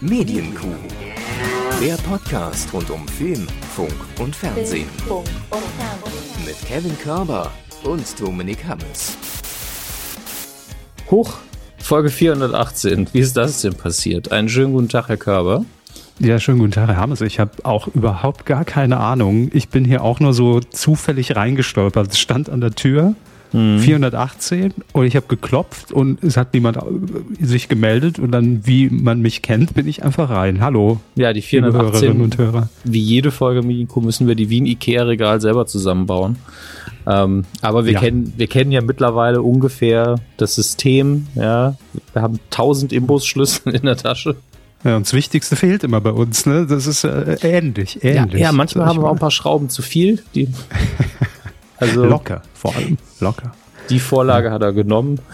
Medienkuh. Der Podcast rund um Film, Funk und Fernsehen. Mit Kevin Körber und Dominik Hammes. Hoch, Folge 418. Wie ist das denn passiert? Einen schönen guten Tag, Herr Körber. Ja, schönen guten Tag, Herr Hammes. Ich habe auch überhaupt gar keine Ahnung. Ich bin hier auch nur so zufällig reingestolpert. Es stand an der Tür. 418 und ich habe geklopft und es hat niemand sich gemeldet und dann, wie man mich kennt, bin ich einfach rein. Hallo. Ja, die 418, und Hörer. wie jede Folge Medienkuh müssen wir die Wien-Ikea-Regal selber zusammenbauen. Ähm, aber wir, ja. kennen, wir kennen ja mittlerweile ungefähr das System. Ja, Wir haben 1000 Imbusschlüssel in der Tasche. Ja, und das Wichtigste fehlt immer bei uns, ne? Das ist äh, ähnlich, ähnlich. Ja, ja manchmal haben wir auch ein paar Schrauben zu viel. Die Also locker, vor allem locker. Die Vorlage hat er genommen.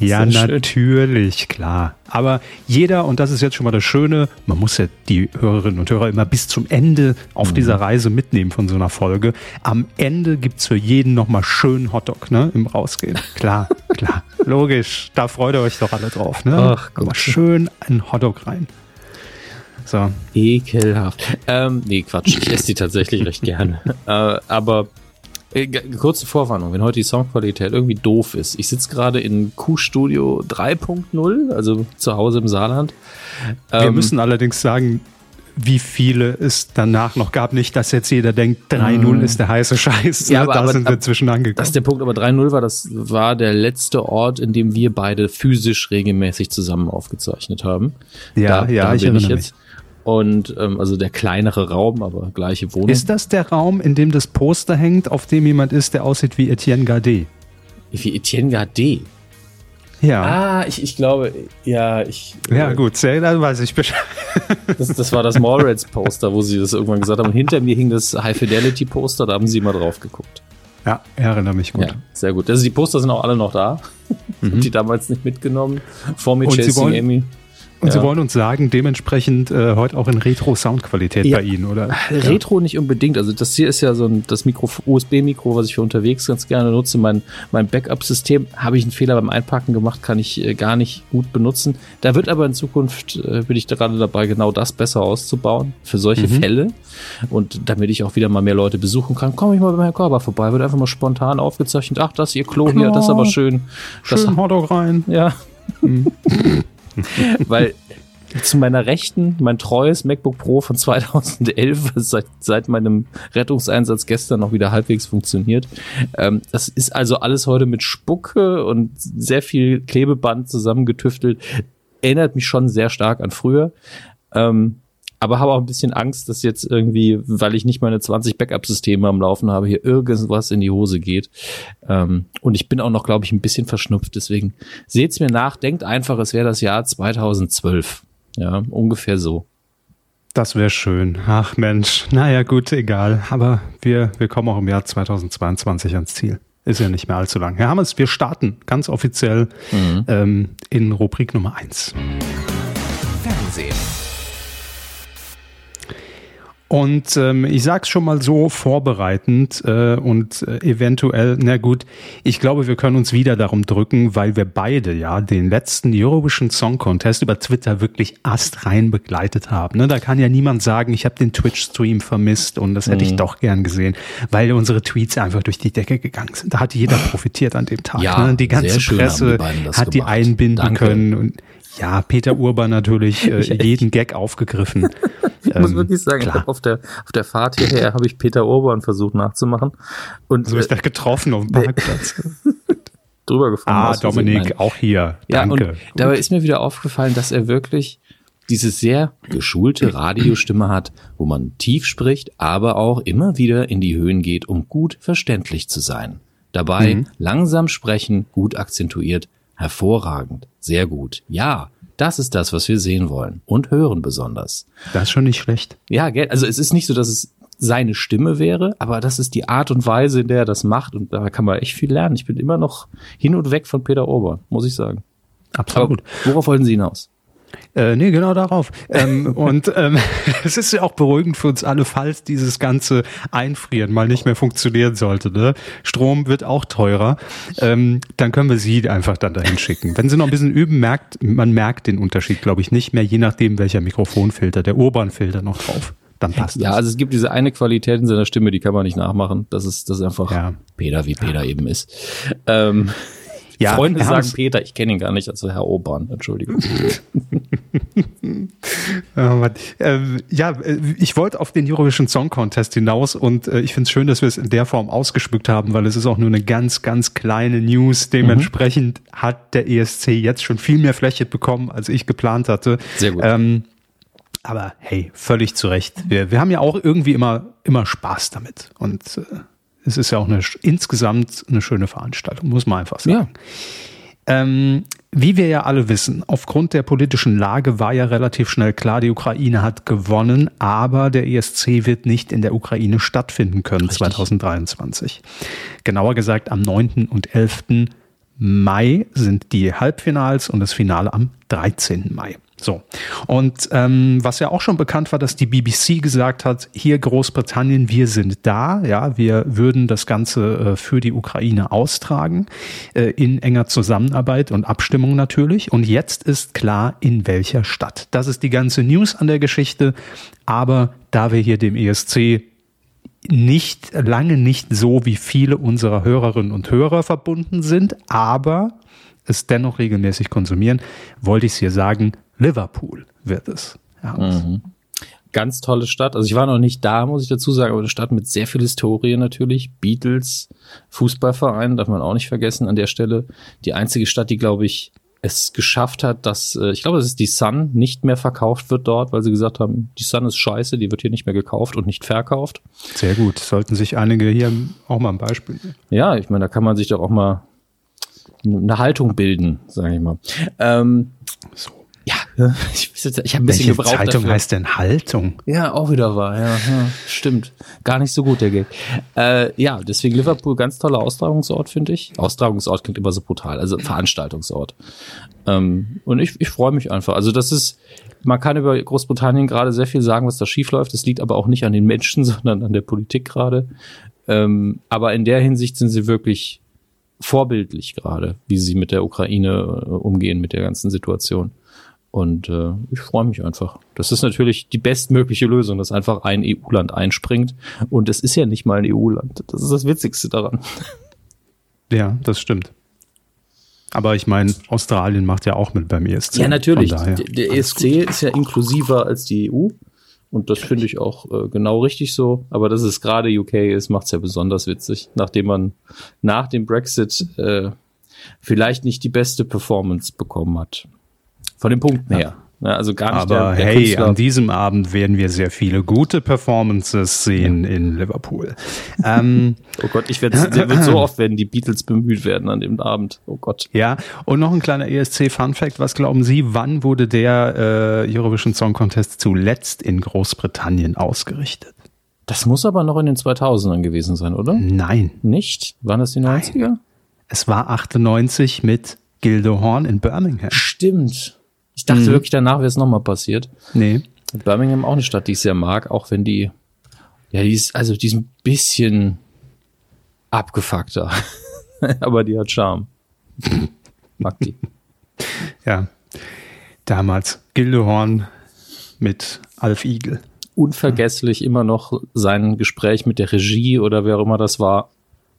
Ja, natürlich, klar. Aber jeder, und das ist jetzt schon mal das Schöne, man muss ja die Hörerinnen und Hörer immer bis zum Ende auf mhm. dieser Reise mitnehmen von so einer Folge. Am Ende gibt es für jeden nochmal schön Hotdog, ne, im Rausgehen. Klar, klar, logisch. Da freut ihr euch doch alle drauf, ne? Ach, Gott. schön ein Hotdog rein. So. Ekelhaft. Ähm, nee, Quatsch. Ich esse die tatsächlich recht gerne. Äh, aber äh, kurze Vorwarnung, wenn heute die Soundqualität irgendwie doof ist. Ich sitze gerade in Q-Studio 3.0, also zu Hause im Saarland. Wir ähm, müssen allerdings sagen, wie viele es danach noch gab. Nicht, dass jetzt jeder denkt, 3.0 mhm. ist der heiße Scheiß. Ja, aber, da aber, sind wir zwischen angekommen. Das ist der Punkt, aber 3.0 war das war der letzte Ort, in dem wir beide physisch regelmäßig zusammen aufgezeichnet haben. Ja, da, ja, da ich bin ich jetzt. Mich. Und ähm, also der kleinere Raum, aber gleiche Wohnung. Ist das der Raum, in dem das Poster hängt, auf dem jemand ist, der aussieht wie Etienne Gardet? Wie Etienne Gardet? Ja. Ah, ich, ich glaube, ja, ich. Ja, äh, gut, sehr, dann weiß ich Bescheid. Das, das war das Mallrats-Poster, wo sie das irgendwann gesagt haben. Und hinter mir hing das High-Fidelity-Poster, da haben sie mal drauf geguckt. Ja, erinnere mich gut. Ja, sehr gut. Also die Poster sind auch alle noch da. Mhm. Die damals nicht mitgenommen. Vor mir Chasing Amy. Und ja. Sie wollen uns sagen, dementsprechend äh, heute auch in Retro-Soundqualität ja. bei Ihnen, oder? Retro nicht unbedingt. Also das hier ist ja so ein das Mikro USB-Mikro, was ich für unterwegs ganz gerne nutze. Mein, mein Backup-System habe ich einen Fehler beim Einpacken gemacht, kann ich äh, gar nicht gut benutzen. Da wird aber in Zukunft, äh, bin ich gerade dabei, genau das besser auszubauen für solche mhm. Fälle. Und damit ich auch wieder mal mehr Leute besuchen kann, komme ich mal bei Herrn Körber vorbei. Wird einfach mal spontan aufgezeichnet. Ach, das ihr Klo hier, das ist aber schön. Schön das, Hotdog rein. Ja. Weil zu meiner Rechten mein treues MacBook Pro von 2011, seit, seit meinem Rettungseinsatz gestern noch wieder halbwegs funktioniert. Ähm, das ist also alles heute mit Spucke und sehr viel Klebeband zusammengetüftelt. Erinnert mich schon sehr stark an früher. Ähm, aber habe auch ein bisschen Angst, dass jetzt irgendwie, weil ich nicht meine 20 Backup-Systeme am Laufen habe, hier irgendwas in die Hose geht. Ähm, und ich bin auch noch, glaube ich, ein bisschen verschnupft. Deswegen seht's mir nach, denkt einfach, es wäre das Jahr 2012. Ja, ungefähr so. Das wäre schön. Ach Mensch, naja gut, egal. Aber wir, wir kommen auch im Jahr 2022 ans Ziel. Ist ja nicht mehr allzu lang. Herr Hammers, wir starten ganz offiziell mhm. ähm, in Rubrik Nummer eins. Fernsehen. Und ähm, ich sag's schon mal so vorbereitend äh, und äh, eventuell, na gut, ich glaube, wir können uns wieder darum drücken, weil wir beide ja den letzten Eurovision Song Contest über Twitter wirklich astrein begleitet haben. Ne? Da kann ja niemand sagen, ich habe den Twitch-Stream vermisst und das hätte mhm. ich doch gern gesehen, weil unsere Tweets einfach durch die Decke gegangen sind. Da hat jeder profitiert an dem Tag. Ja, ne? Die ganze Presse die hat gemacht. die einbinden Danke. können und ja, Peter Urban natürlich äh, jeden Gag aufgegriffen. Ich muss ähm, wirklich sagen, ich auf der, auf der Fahrt hierher habe ich Peter Urban versucht nachzumachen. Und so ist er getroffen auf dem Parkplatz. drüber gefahren. Ah, Dominik, auch hier. Danke. Ja, dabei ist mir wieder aufgefallen, dass er wirklich diese sehr geschulte Radiostimme hat, wo man tief spricht, aber auch immer wieder in die Höhen geht, um gut verständlich zu sein. Dabei mhm. langsam sprechen, gut akzentuiert, hervorragend, sehr gut. Ja, das ist das, was wir sehen wollen und hören besonders. Das ist schon nicht schlecht. Ja, also es ist nicht so, dass es seine Stimme wäre, aber das ist die Art und Weise, in der er das macht und da kann man echt viel lernen. Ich bin immer noch hin und weg von Peter Orban, muss ich sagen. Absolut. Aber worauf wollten Sie hinaus? Äh, nee, genau darauf. ähm, und ähm, es ist ja auch beruhigend für uns alle, falls dieses ganze Einfrieren mal nicht mehr funktionieren sollte. Ne? Strom wird auch teurer. Ähm, dann können wir sie einfach dann dahin schicken. Wenn sie noch ein bisschen üben, merkt man merkt den Unterschied, glaube ich, nicht mehr, je nachdem, welcher Mikrofonfilter, der Urban-Filter noch drauf. Dann passt Ja, das. also es gibt diese eine Qualität in seiner Stimme, die kann man nicht nachmachen. Das ist, das ist einfach Ja. Peter, wie Peter eben ist. Ähm, Ja, Freunde sagen Peter, ich kenne ihn gar nicht, also Herr Obern, Entschuldigung. Oh. Ähm, ja, äh, ich wollte auf den Eurovision Song Contest hinaus und äh, ich finde es schön, dass wir es in der Form ausgeschmückt haben, weil es ist auch nur eine ganz, ganz kleine News. Dementsprechend hat der ESC jetzt schon viel mehr Fläche bekommen, als ich geplant hatte. Sehr gut. Ähm, aber hey, völlig zu Recht. Wir, wir haben ja auch irgendwie immer, immer Spaß damit. Und äh, es ist ja auch eine, insgesamt eine schöne Veranstaltung, muss man einfach sagen. Ähm, wie wir ja alle wissen, aufgrund der politischen Lage war ja relativ schnell klar, die Ukraine hat gewonnen, aber der ESC wird nicht in der Ukraine stattfinden können 2023. Genauer gesagt, am 9. und 11. Mai sind die Halbfinals und das Finale am 13. Mai. So. Und ähm, was ja auch schon bekannt war, dass die BBC gesagt hat, hier Großbritannien, wir sind da, ja, wir würden das Ganze äh, für die Ukraine austragen, äh, in enger Zusammenarbeit und Abstimmung natürlich. Und jetzt ist klar, in welcher Stadt. Das ist die ganze News an der Geschichte. Aber da wir hier dem ESC nicht, lange nicht so wie viele unserer Hörerinnen und Hörer verbunden sind, aber es dennoch regelmäßig konsumieren, wollte ich es hier sagen, Liverpool wird es. Ja, Ganz tolle Stadt. Also ich war noch nicht da, muss ich dazu sagen, aber eine Stadt mit sehr viel Historie natürlich. Beatles, Fußballverein, darf man auch nicht vergessen an der Stelle. Die einzige Stadt, die, glaube ich, es geschafft hat, dass, äh, ich glaube, es ist die Sun, nicht mehr verkauft wird dort, weil sie gesagt haben, die Sun ist scheiße, die wird hier nicht mehr gekauft und nicht verkauft. Sehr gut. Sollten sich einige hier auch mal ein Beispiel nehmen. Ja, ich meine, da kann man sich doch auch mal eine Haltung bilden, sage ich mal. Ähm, So. ja, ich, ich habe ein bisschen Welche gebraucht dafür. heißt denn Haltung? Ja, auch wieder wahr, ja, ja stimmt. Gar nicht so gut, der Gag. Äh, ja, deswegen Liverpool, ganz toller Austragungsort, finde ich. Austragungsort klingt immer so brutal, also Veranstaltungsort. Ähm, und ich, ich freue mich einfach. Also das ist, man kann über Großbritannien gerade sehr viel sagen, was da schief läuft. Das liegt aber auch nicht an den Menschen, sondern an der Politik gerade. Ähm, aber in der Hinsicht sind sie wirklich vorbildlich gerade, wie sie mit der Ukraine äh, umgehen, mit der ganzen Situation. Und äh, ich freue mich einfach. Das ist natürlich die bestmögliche Lösung, dass einfach ein EU-Land einspringt. Und es ist ja nicht mal ein EU-Land. Das ist das Witzigste daran. Ja, das stimmt. Aber ich meine, Australien macht ja auch mit beim ESC. Ja, natürlich. Der, ESC ist ja inklusiver als die EU. Und das finde ich auch äh, genau richtig so. Aber dass es gerade UK ist, macht es ja besonders witzig, nachdem man nach dem Brexit äh, vielleicht nicht die beste Performance bekommen hat. Von den Punkten her. Ja, also gar nicht Aber der, der hey, Künstler. an diesem Abend werden wir sehr viele gute Performances sehen in Liverpool. ähm, Oh Gott, ich werde wird so oft werden die Beatles bemüht werden an dem Abend. Oh Gott. ja, und noch ein kleiner ESC-Fun-Fact. Was glauben Sie, wann wurde der äh, Eurovision Song Contest zuletzt in Großbritannien ausgerichtet? Das muss aber noch in den 2000ern gewesen sein, oder? Nein, Nicht? Waren das die 90er? es war 98 mit Gildo Horn in Birmingham. Stimmt. Ich dachte Mhm. wirklich, danach wäre es nochmal passiert. Nee. Birmingham auch eine Stadt, die ich sehr mag, auch wenn die, ja, die ist, also die ist ein bisschen abgefuckter. aber die hat Charme. Mag die. Ja, damals Gildo Horn mit Alf Igel. Unvergesslich immer noch sein Gespräch mit der Regie oder wer auch immer das war.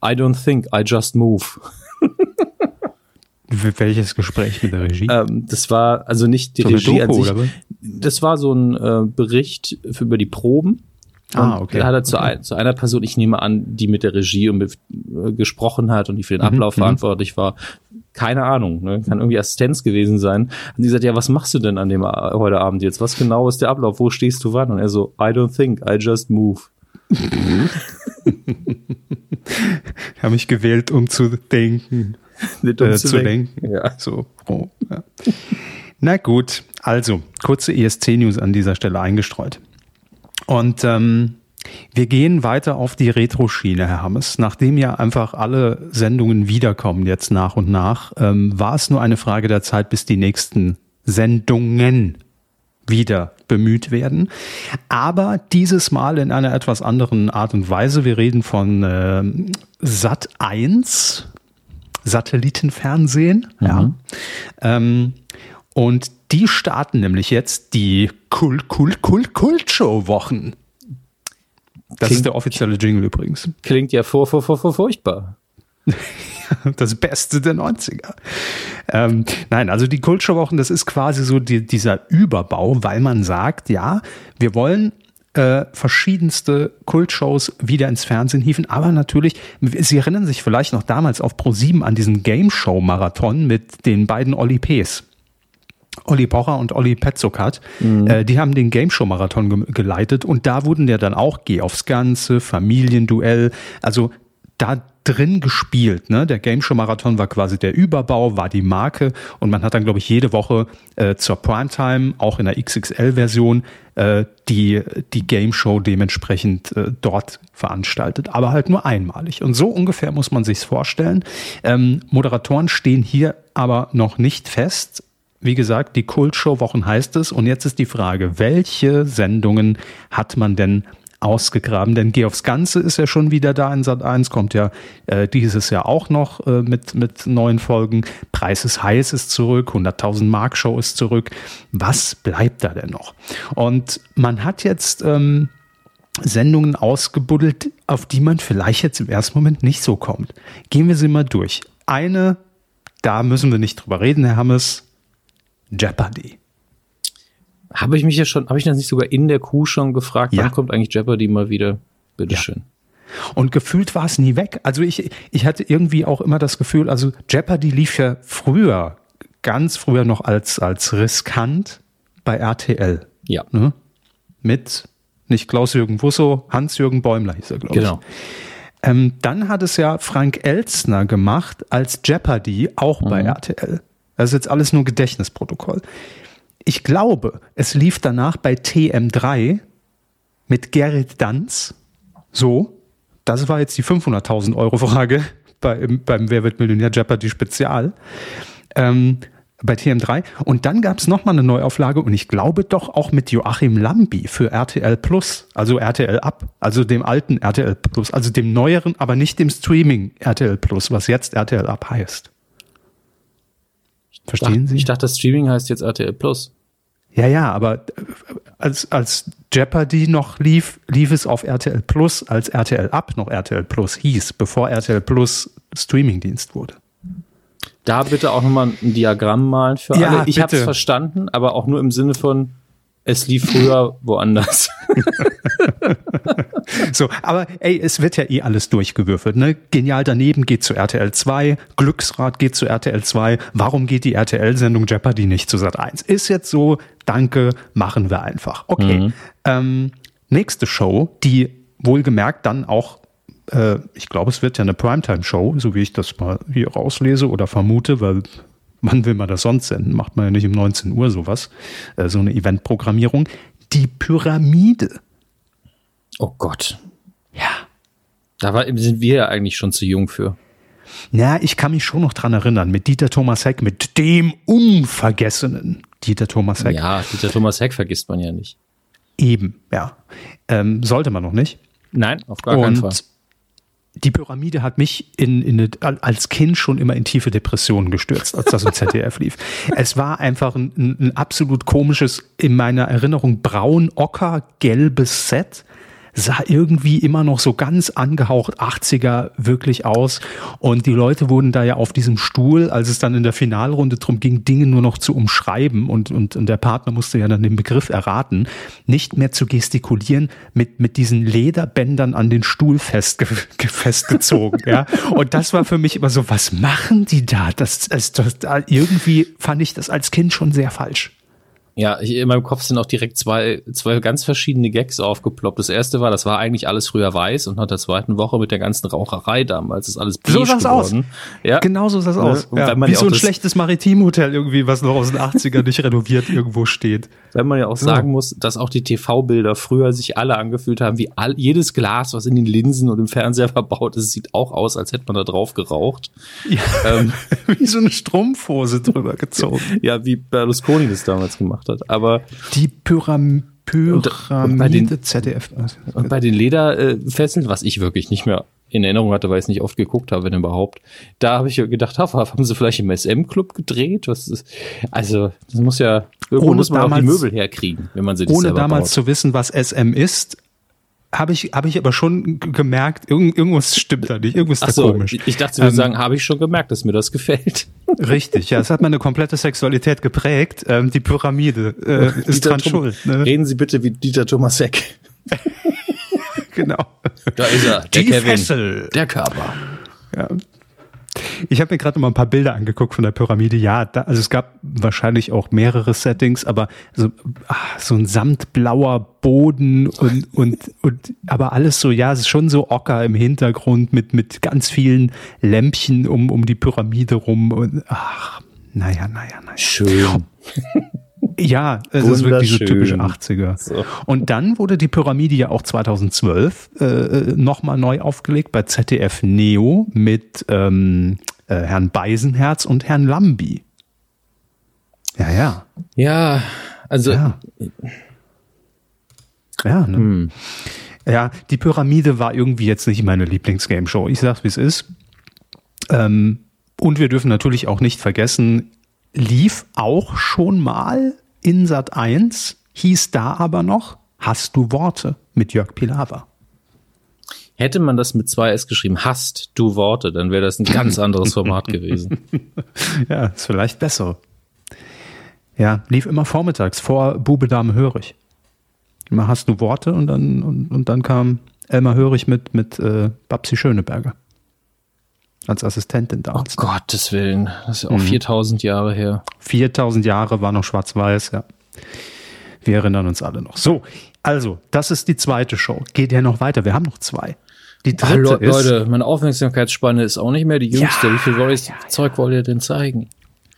I don't think, I just move. Welches Gespräch mit der Regie? Ähm, das war also nicht die So Regie an Doku, sich. oder was? Das war so ein äh, Bericht für, über die Proben. Ah, okay. Da hat er zu, ein, zu einer Person, ich nehme an, die mit der Regie und mit, äh, gesprochen hat und die für den Mhm, Ablauf verantwortlich war. Keine Ahnung, ne? kann irgendwie Assistenz gewesen sein. Und die gesagt, ja, was machst du denn an dem äh, heute Abend jetzt? Was genau ist der Ablauf? Wo stehst du wann? Und er so, I don't think, I just move. Ich habe mich gewählt, um zu denken. Äh, zu denken. Ja. So, oh, ja. Na gut, also kurze ESC-News an dieser Stelle eingestreut. Und ähm, wir gehen weiter auf die Retro-Schiene, Herr Hammes. Nachdem ja einfach alle Sendungen wiederkommen jetzt nach und nach, ähm, war es nur eine Frage der Zeit, bis die nächsten Sendungen wieder bemüht werden. Aber dieses Mal in einer etwas anderen Art und Weise. Wir reden von äh, Sat 1, Satellitenfernsehen. Mhm. Ja. Ähm, und die starten nämlich jetzt die Kult, Kult, Kult, Kult-Show-Wochen. Das klingt, ist der offizielle Jingle übrigens. Klingt ja vor, vor, vor, vor furchtbar. das Beste der 90er. Ähm, nein, also die Kultshow-Wochen, das ist quasi so die, dieser Überbau, weil man sagt, ja, wir wollen äh, verschiedenste Kultshows wieder ins Fernsehen hieven, aber natürlich, Sie erinnern sich vielleicht noch damals auf Pro7 an diesen Game Show Marathon mit den beiden Olli Ps. Olli Pocher und Olli Petzokat, mhm. äh, die haben den Game Show Marathon ge geleitet und da wurden ja dann auch Geh aufs Ganze, Familienduell, also da drin gespielt. Ne? Der Game Show Marathon war quasi der Überbau, war die Marke und man hat dann, glaube ich, jede Woche äh, zur Primetime, auch in der XXL-Version, äh, die, die Game Show dementsprechend äh, dort veranstaltet, aber halt nur einmalig. Und so ungefähr muss man sich's vorstellen. Ähm, Moderatoren stehen hier aber noch nicht fest. Wie gesagt, die Kultshow-Wochen heißt es. Und jetzt ist die Frage, welche Sendungen hat man denn ausgegraben. Denn Geh aufs Ganze ist ja schon wieder da in Sat 1, kommt ja äh, dieses Jahr auch noch äh, mit, mit neuen Folgen. Preis ist heiß ist zurück, 100.000 Mark Show ist zurück. Was bleibt da denn noch? Und man hat jetzt ähm, Sendungen ausgebuddelt, auf die man vielleicht jetzt im ersten Moment nicht so kommt. Gehen wir sie mal durch. Eine, da müssen wir nicht drüber reden, Herr Hammes, Jeopardy. Habe ich mich ja schon, habe ich das nicht sogar in der Kuh schon gefragt, ja. wann kommt eigentlich Jeopardy mal wieder? Bitteschön. Ja. Und gefühlt war es nie weg. Also ich, ich hatte irgendwie auch immer das Gefühl, also Jeopardy lief ja früher, ganz früher noch als, als riskant bei RTL. Ja. Ne? Mit nicht Klaus-Jürgen Wusso, Hans-Jürgen Bäumler hieß er, glaube genau. ich. Ähm, dann hat es ja Frank Elzner gemacht als Jeopardy, auch mhm. bei RTL. Das ist jetzt alles nur Gedächtnisprotokoll. Ich glaube, es lief danach bei TM3 mit Gerrit Danz. So, das war jetzt die 500.000 Euro Frage bei, beim Wer wird Millionär Jeopardy Spezial. Ähm, bei TM3. Und dann gab es nochmal eine Neuauflage und ich glaube doch auch mit Joachim Lambi für RTL Plus, also RTL Up, also dem alten RTL Plus, also dem neueren, aber nicht dem Streaming RTL Plus, was jetzt RTL Up heißt. Verstehen Sie? Ich dachte, das Streaming heißt jetzt RTL Plus. Ja, ja, aber äh, als, als Jeopardy noch lief, lief es auf RTL Plus, als RTL Up noch RTL Plus hieß, bevor RTL Plus Streamingdienst wurde. Da bitte auch nochmal ein Diagramm malen für ja, alle. Ich habe es verstanden, aber auch nur im Sinne von, es lief früher woanders. so, aber ey, es wird ja eh alles durchgewürfelt. Ne? Genial daneben geht zu RTL 2, Glücksrad geht zu RTL 2. Warum geht die RTL-Sendung Jeopardy nicht zu Sat 1? Ist jetzt so, danke, machen wir einfach. Okay. Mhm. Ähm, nächste Show, die wohlgemerkt dann auch äh, ich glaube, es wird ja eine Primetime-Show, so wie ich das mal hier rauslese oder vermute, weil Wann will man das sonst senden? Macht man ja nicht um 19 Uhr sowas, äh, so eine Eventprogrammierung. Die Pyramide. Oh Gott. Ja. Da war, sind wir ja eigentlich schon zu jung für. Na, ich kann mich schon noch dran erinnern, mit Dieter Thomas Heck, mit dem unvergessenen Dieter Thomas Heck. Ja, Dieter Thomas Heck vergisst man ja nicht. Eben, ja. Ähm, sollte man noch nicht. Nein, auf gar keinen Fall die Pyramide hat mich in, in als Kind schon immer in tiefe Depressionen gestürzt, als das im ZDF lief. Es war einfach ein, ein absolut komisches, in meiner Erinnerung braun-ocker-gelbes Set sah irgendwie immer noch so ganz angehaucht 80er wirklich aus. Und die Leute wurden da ja auf diesem Stuhl, als es dann in der Finalrunde drum ging, Dinge nur noch zu umschreiben und, und, und der Partner musste ja dann den Begriff erraten, nicht mehr zu gestikulieren, mit, mit diesen Lederbändern an den Stuhl festge festgezogen. ja. Und das war für mich immer so, was machen die da? Das, das, das, irgendwie fand ich das als Kind schon sehr falsch. Ja, ich, in meinem Kopf sind auch direkt zwei, zwei ganz verschiedene Gags aufgeploppt. Das erste war, das war eigentlich alles früher weiß und nach der zweiten Woche mit der ganzen Raucherei damals ist alles beige so sah's geworden. Aus. Ja. Genau so sah es aus. Ja. Wie so ein schlechtes Maritimhotel irgendwie, was noch aus den 80ern nicht renoviert irgendwo steht. Wenn man ja auch sagen muss, dass auch die TV-Bilder früher sich alle angefühlt haben, wie all, jedes Glas, was in den Linsen und im Fernseher verbaut ist, sieht auch aus, als hätte man da drauf geraucht. Ja. Ähm, wie so eine Strumpfhose drüber gezogen. ja, wie Berlusconi das damals gemacht hat. Aber die Pyram Pyramide und, bei den, ZDF. Und bei den Lederfesseln, was ich wirklich nicht mehr in Erinnerung hatte, weil ich es nicht oft geguckt habe, wenn überhaupt. Da habe ich gedacht, haben sie vielleicht im SM-Club gedreht? Was ist, also, das muss ja, irgendwo ohne muss man damals, auch die Möbel herkriegen, wenn man sie Ohne damals baut. zu wissen, was SM ist, habe ich, habe ich aber schon gemerkt, irgend, irgendwas stimmt da nicht, irgendwas ist so, da komisch. Ich dachte, Sie würden ähm, sagen, habe ich schon gemerkt, dass mir das gefällt. Richtig, ja, es hat meine komplette Sexualität geprägt. Ähm, die Pyramide äh, ist dran schuld. Ne? Reden Sie bitte wie Dieter Thomas Heck. genau. Da ist er, der die Kevin, Fessel. der Körper. Ja. Ich habe mir gerade mal ein paar Bilder angeguckt von der Pyramide. Ja, da, also es gab wahrscheinlich auch mehrere Settings, aber so, ach, so ein samtblauer Boden und, und, und, aber alles so, ja, es ist schon so ocker im Hintergrund mit, mit ganz vielen Lämpchen um, um die Pyramide rum und, ach, naja, naja, naja. Schön. Ja, es ist wirklich so typisch 80er. So. Und dann wurde die Pyramide ja auch 2012 äh, nochmal neu aufgelegt bei ZDF Neo mit ähm, äh, Herrn Beisenherz und Herrn Lambi. Ja, ja. Ja, also. Ja, ja, ne? hm. ja die Pyramide war irgendwie jetzt nicht meine Lieblingsgame-Show. Ich sag's, wie es ist. Ähm, und wir dürfen natürlich auch nicht vergessen, lief auch schon mal in Sat 1, hieß da aber noch Hast du Worte mit Jörg Pilawa. Hätte man das mit 2S geschrieben, hast du Worte, dann wäre das ein ganz anderes Format gewesen. ja, ist vielleicht besser. Ja, lief immer vormittags, vor Bube Dame Hörig. Immer hast du Worte und dann, und, und dann kam Elmar Hörig mit, mit äh, Babsi Schöneberger als Assistentin da. Oh Gottes Willen, das ist ja auch mhm. 4000 Jahre her. 4000 Jahre war noch schwarz-weiß, ja. Wir erinnern uns alle noch. So, also, das ist die zweite Show. Geht ja noch weiter. Wir haben noch zwei. Die dritte Ach, ist, Leute, meine Aufmerksamkeitsspanne ist auch nicht mehr die jüngste. Ja, Wie viel neues ja, Zeug wollt ihr denn zeigen?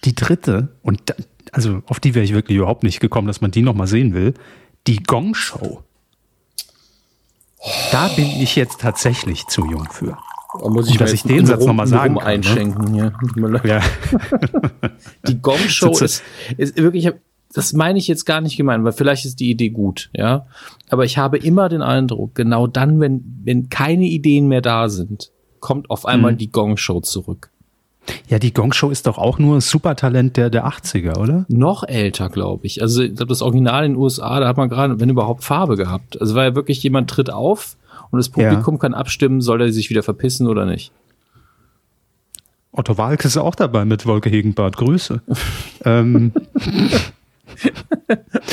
Die dritte, und da, also auf die wäre ich wirklich überhaupt nicht gekommen, dass man die noch mal sehen will, die Gong Show. Da bin ich jetzt tatsächlich zu jung für. Muss ich, dass ich den Satz nochmal sagen kann. Ne? Einschenken ne? hier. Ja. die Gong Show ist, ist wirklich, das meine ich jetzt gar nicht gemeint, weil vielleicht ist die Idee gut, ja. Aber ich habe immer den Eindruck, genau dann, wenn, wenn keine Ideen mehr da sind, kommt auf einmal mhm. die Gong Show zurück. Ja, die Gong Show ist doch auch nur ein Supertalent der, der 80er, oder? Noch älter, glaube ich. Also, ich glaube, das Original in den USA, da hat man gerade, wenn überhaupt, Farbe gehabt. Also, war ja wirklich jemand tritt auf, und das Publikum ja. kann abstimmen, soll er sich wieder verpissen oder nicht. Otto Walke ist auch dabei mit Wolke Hegenbart. Grüße. ähm.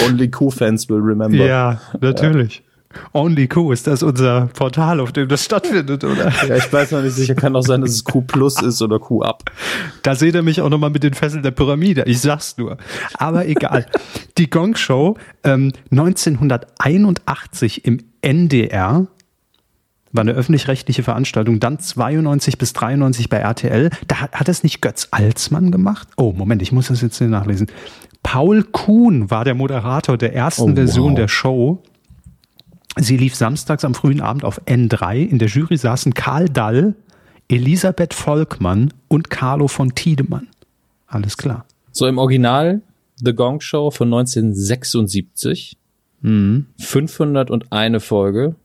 Only Q-Fans will remember. Ja, natürlich. Ja. Only Q, ist das unser Portal, auf dem das stattfindet, oder? Ja, ich weiß noch nicht sicher. Kann auch sein, dass es Q plus ist oder Q ab. Da seht ihr mich auch nochmal mit den Fesseln der Pyramide. Ich sag's nur. Aber egal. Die Gong Show ähm, 1981 im NDR war eine öffentlich-rechtliche Veranstaltung, dann 92 bis 93 bei RTL. Da hat, hat es nicht Götz Alsmann gemacht? Oh, Moment, ich muss das jetzt nachlesen. Paul Kuhn war der Moderator der ersten oh, Version wow. der Show. Sie lief samstags am frühen Abend auf N3. In der Jury saßen Karl Dall, Elisabeth Volkmann und Carlo von Tiedemann. Alles klar. So im Original The Gong Show von 1976. Mhm. 501 Folge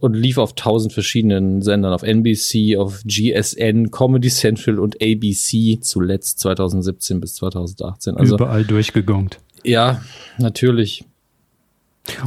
und lief auf tausend verschiedenen Sendern, auf NBC, auf GSN, Comedy Central und ABC, zuletzt 2017 bis 2018. Also, Überall durchgegongt. Ja, natürlich.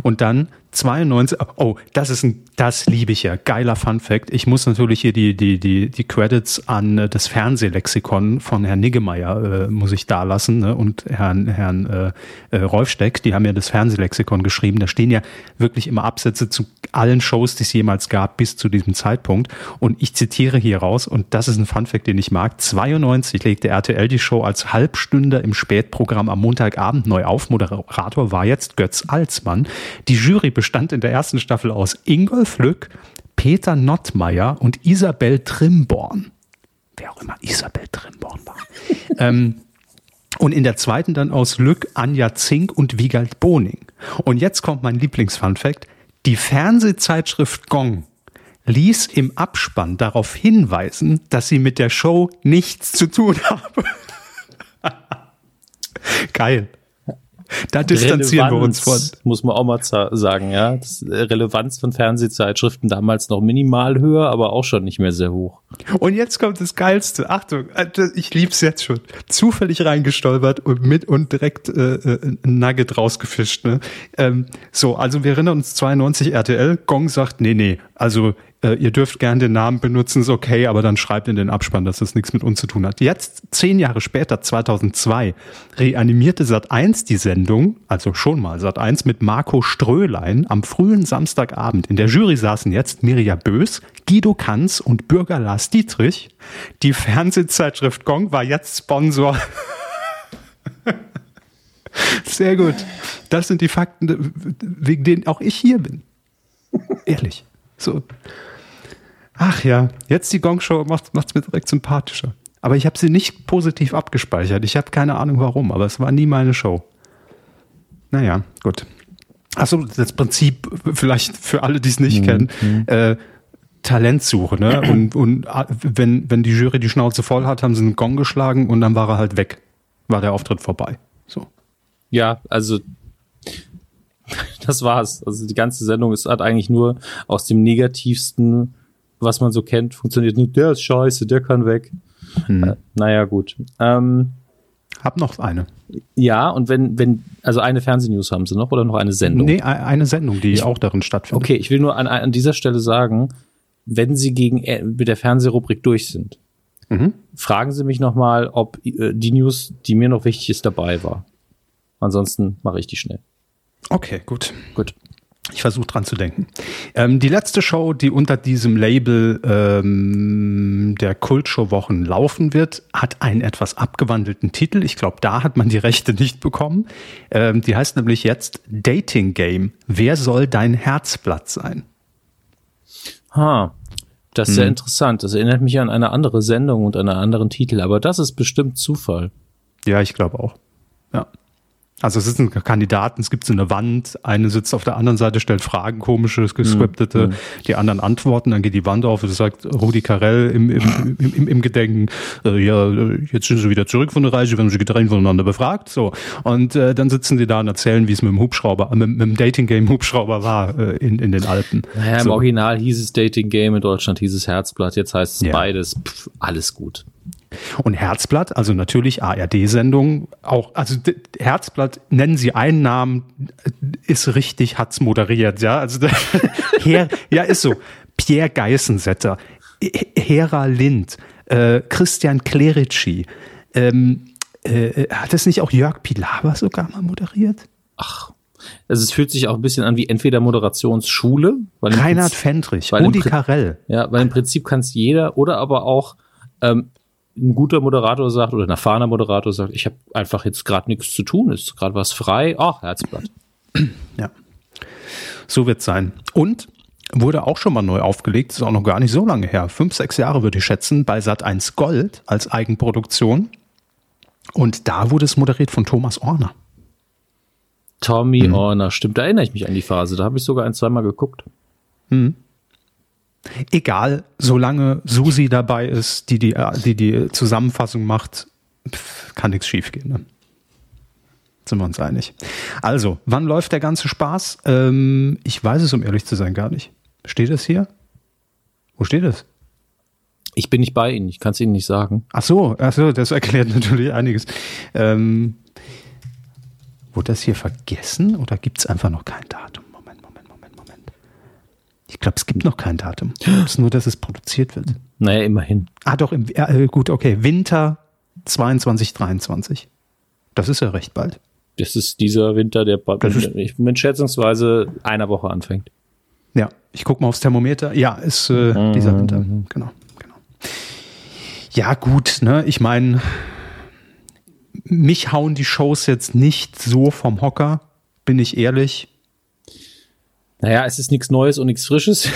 Und dann 92, oh, das ist ein, das liebe ich ja, geiler Fun Fact. Ich muss natürlich hier die, die, die, die Credits an äh, das Fernsehlexikon von Herrn Niggemeier, äh, muss ich da lassen, ne? und Herrn, Herrn äh, äh, Rolfsteck, die haben ja das Fernsehlexikon geschrieben. Da stehen ja wirklich immer Absätze zu allen Shows, die es jemals gab, bis zu diesem Zeitpunkt. Und ich zitiere hier raus, und das ist ein Funfact, den ich mag. 92 legte RTL die Show als Halbstünder im Spätprogramm am Montagabend neu auf. Moderator war jetzt Götz Alsmann. Die Jury in der ersten Staffel aus Ingolf Lück, Peter Nottmeier und Isabel Trimborn. Wer auch immer Isabel Trimborn war. ähm, und in der zweiten dann aus Lück, Anja Zink und Wiegald Boning. Und jetzt kommt mein Lieblingsfunfact. Die Fernsehzeitschrift Gong ließ im Abspann darauf hinweisen, dass sie mit der Show nichts zu tun habe. Geil. Da distanzieren Relevanz, wir uns von. Muss man auch mal sagen, ja. Das äh, Relevanz von Fernsehzeitschriften damals noch minimal höher, aber auch schon nicht mehr sehr hoch. Und jetzt kommt das Geilste. Achtung, äh, ich lieb's jetzt schon. Zufällig reingestolpert und mit und direkt äh, äh, ein Nugget rausgefischt. Ne? Ähm, so, also wir erinnern uns 92 RTL. Gong sagt, nee, nee, also äh, ihr dürft gern den Namen benutzen, ist okay, aber dann schreibt in den Abspann, dass das nichts mit uns zu tun hat. Jetzt, zehn Jahre später, 2002, reanimierte Sat1 die Sendung, also schon mal Sat1 mit Marco Strölein am frühen Samstagabend. In der Jury saßen jetzt Mirja Bös, Guido Kanz und Bürger Lars Dietrich. Die Fernsehzeitschrift Gong war jetzt Sponsor. Sehr gut. Das sind die Fakten, wegen denen auch ich hier bin. Ehrlich. So. Ach ja, jetzt die Gong-Show macht es mir direkt sympathischer. Aber ich habe sie nicht positiv abgespeichert. Ich habe keine Ahnung warum, aber es war nie meine Show. Naja, gut. Achso, das Prinzip vielleicht für alle, die es nicht mhm. kennen. Mhm. Äh, Talentsuche, ne? Und, und ah, wenn, wenn die Jury die Schnauze voll hat, haben sie einen Gong geschlagen und dann war er halt weg. War der Auftritt vorbei. So. Ja, also das war's. Also die ganze Sendung ist hat eigentlich nur aus dem negativsten, was man so kennt, funktioniert nur, der ist scheiße, der kann weg. Hm. Äh, naja, gut. Ähm, Hab noch eine. Ja, und wenn, wenn, also eine Fernsehnews haben sie noch oder noch eine Sendung? Nee, eine Sendung, die ich, auch darin stattfindet. Okay, ich will nur an, an dieser Stelle sagen, wenn sie gegen äh, mit der Fernsehrubrik durch sind, mhm. fragen Sie mich nochmal, ob äh, die News, die mir noch wichtig ist, dabei war. Ansonsten mache ich die schnell. Okay, gut. Gut. Ich versuche dran zu denken. Ähm, die letzte Show, die unter diesem Label ähm, der Kultshow-Wochen laufen wird, hat einen etwas abgewandelten Titel. Ich glaube, da hat man die Rechte nicht bekommen. Ähm, die heißt nämlich jetzt Dating Game. Wer soll dein Herzblatt sein? Ha, das ist hm. sehr interessant. Das erinnert mich an eine andere Sendung und einen anderen Titel, aber das ist bestimmt Zufall. Ja, ich glaube auch. Ja. Also es sitzen Kandidaten, es gibt so eine Wand, eine sitzt auf der anderen Seite, stellt Fragen, komische, gescriptete, mhm. die anderen antworten, dann geht die Wand auf und sagt Rudi Carell im, im, im, im Gedenken, äh, ja, jetzt sind sie wieder zurück von der Reise, werden sie getrennt voneinander befragt, so. Und äh, dann sitzen die da und erzählen, wie es mit dem Hubschrauber, mit, mit dem Dating-Game-Hubschrauber war äh, in, in den Alpen. Naja, so. im Original hieß es Dating-Game, in Deutschland hieß es Herzblatt, jetzt heißt es ja. beides, Pff, alles gut. Und Herzblatt, also natürlich ARD-Sendung, auch, also Herzblatt, nennen Sie einen Namen, ist richtig, hat's moderiert, ja, also Her, ja, ist so. Pierre Geissensetter, Hera Lind, äh, Christian Clerici, ähm, äh, hat es nicht auch Jörg Pilawa sogar mal moderiert? Ach, also es fühlt sich auch ein bisschen an wie entweder Moderationsschule. Weil Reinhard Prinzip, Fendrich, Rudi Carell. Ja, weil im Prinzip kann es jeder oder aber auch ähm, ein guter Moderator sagt oder ein erfahrener Moderator sagt, ich habe einfach jetzt gerade nichts zu tun, ist gerade was frei, ach, Herzblatt. Ja. So wird sein. Und wurde auch schon mal neu aufgelegt, ist auch noch gar nicht so lange her. Fünf, sechs Jahre würde ich schätzen, bei Sat 1 Gold als Eigenproduktion. Und da wurde es moderiert von Thomas Orner. Tommy hm. Orner, stimmt, da erinnere ich mich an die Phase. Da habe ich sogar ein, zweimal geguckt. Hm. Egal, solange Susi dabei ist, die die, die, die Zusammenfassung macht, kann nichts schiefgehen. Ne? Sind wir uns einig. Also, wann läuft der ganze Spaß? Ähm, ich weiß es, um ehrlich zu sein, gar nicht. Steht es hier? Wo steht es? Ich bin nicht bei Ihnen, ich kann es Ihnen nicht sagen. Ach so, ach so, das erklärt natürlich einiges. Ähm, wurde das hier vergessen oder gibt es einfach noch kein Datum? Ich glaube, es gibt noch kein Datum. Es ist nur, dass es produziert wird. Naja, immerhin. Ah, doch, im, äh, gut, okay. Winter 22, 23. Das ist ja recht bald. Das ist dieser Winter, der mit schätzungsweise einer Woche anfängt. Ja, ich gucke mal aufs Thermometer. Ja, ist äh, mhm. dieser Winter. Genau, genau. Ja, gut, ne? Ich meine, mich hauen die Shows jetzt nicht so vom Hocker, bin ich ehrlich. Naja, es ist nichts Neues und nichts Frisches.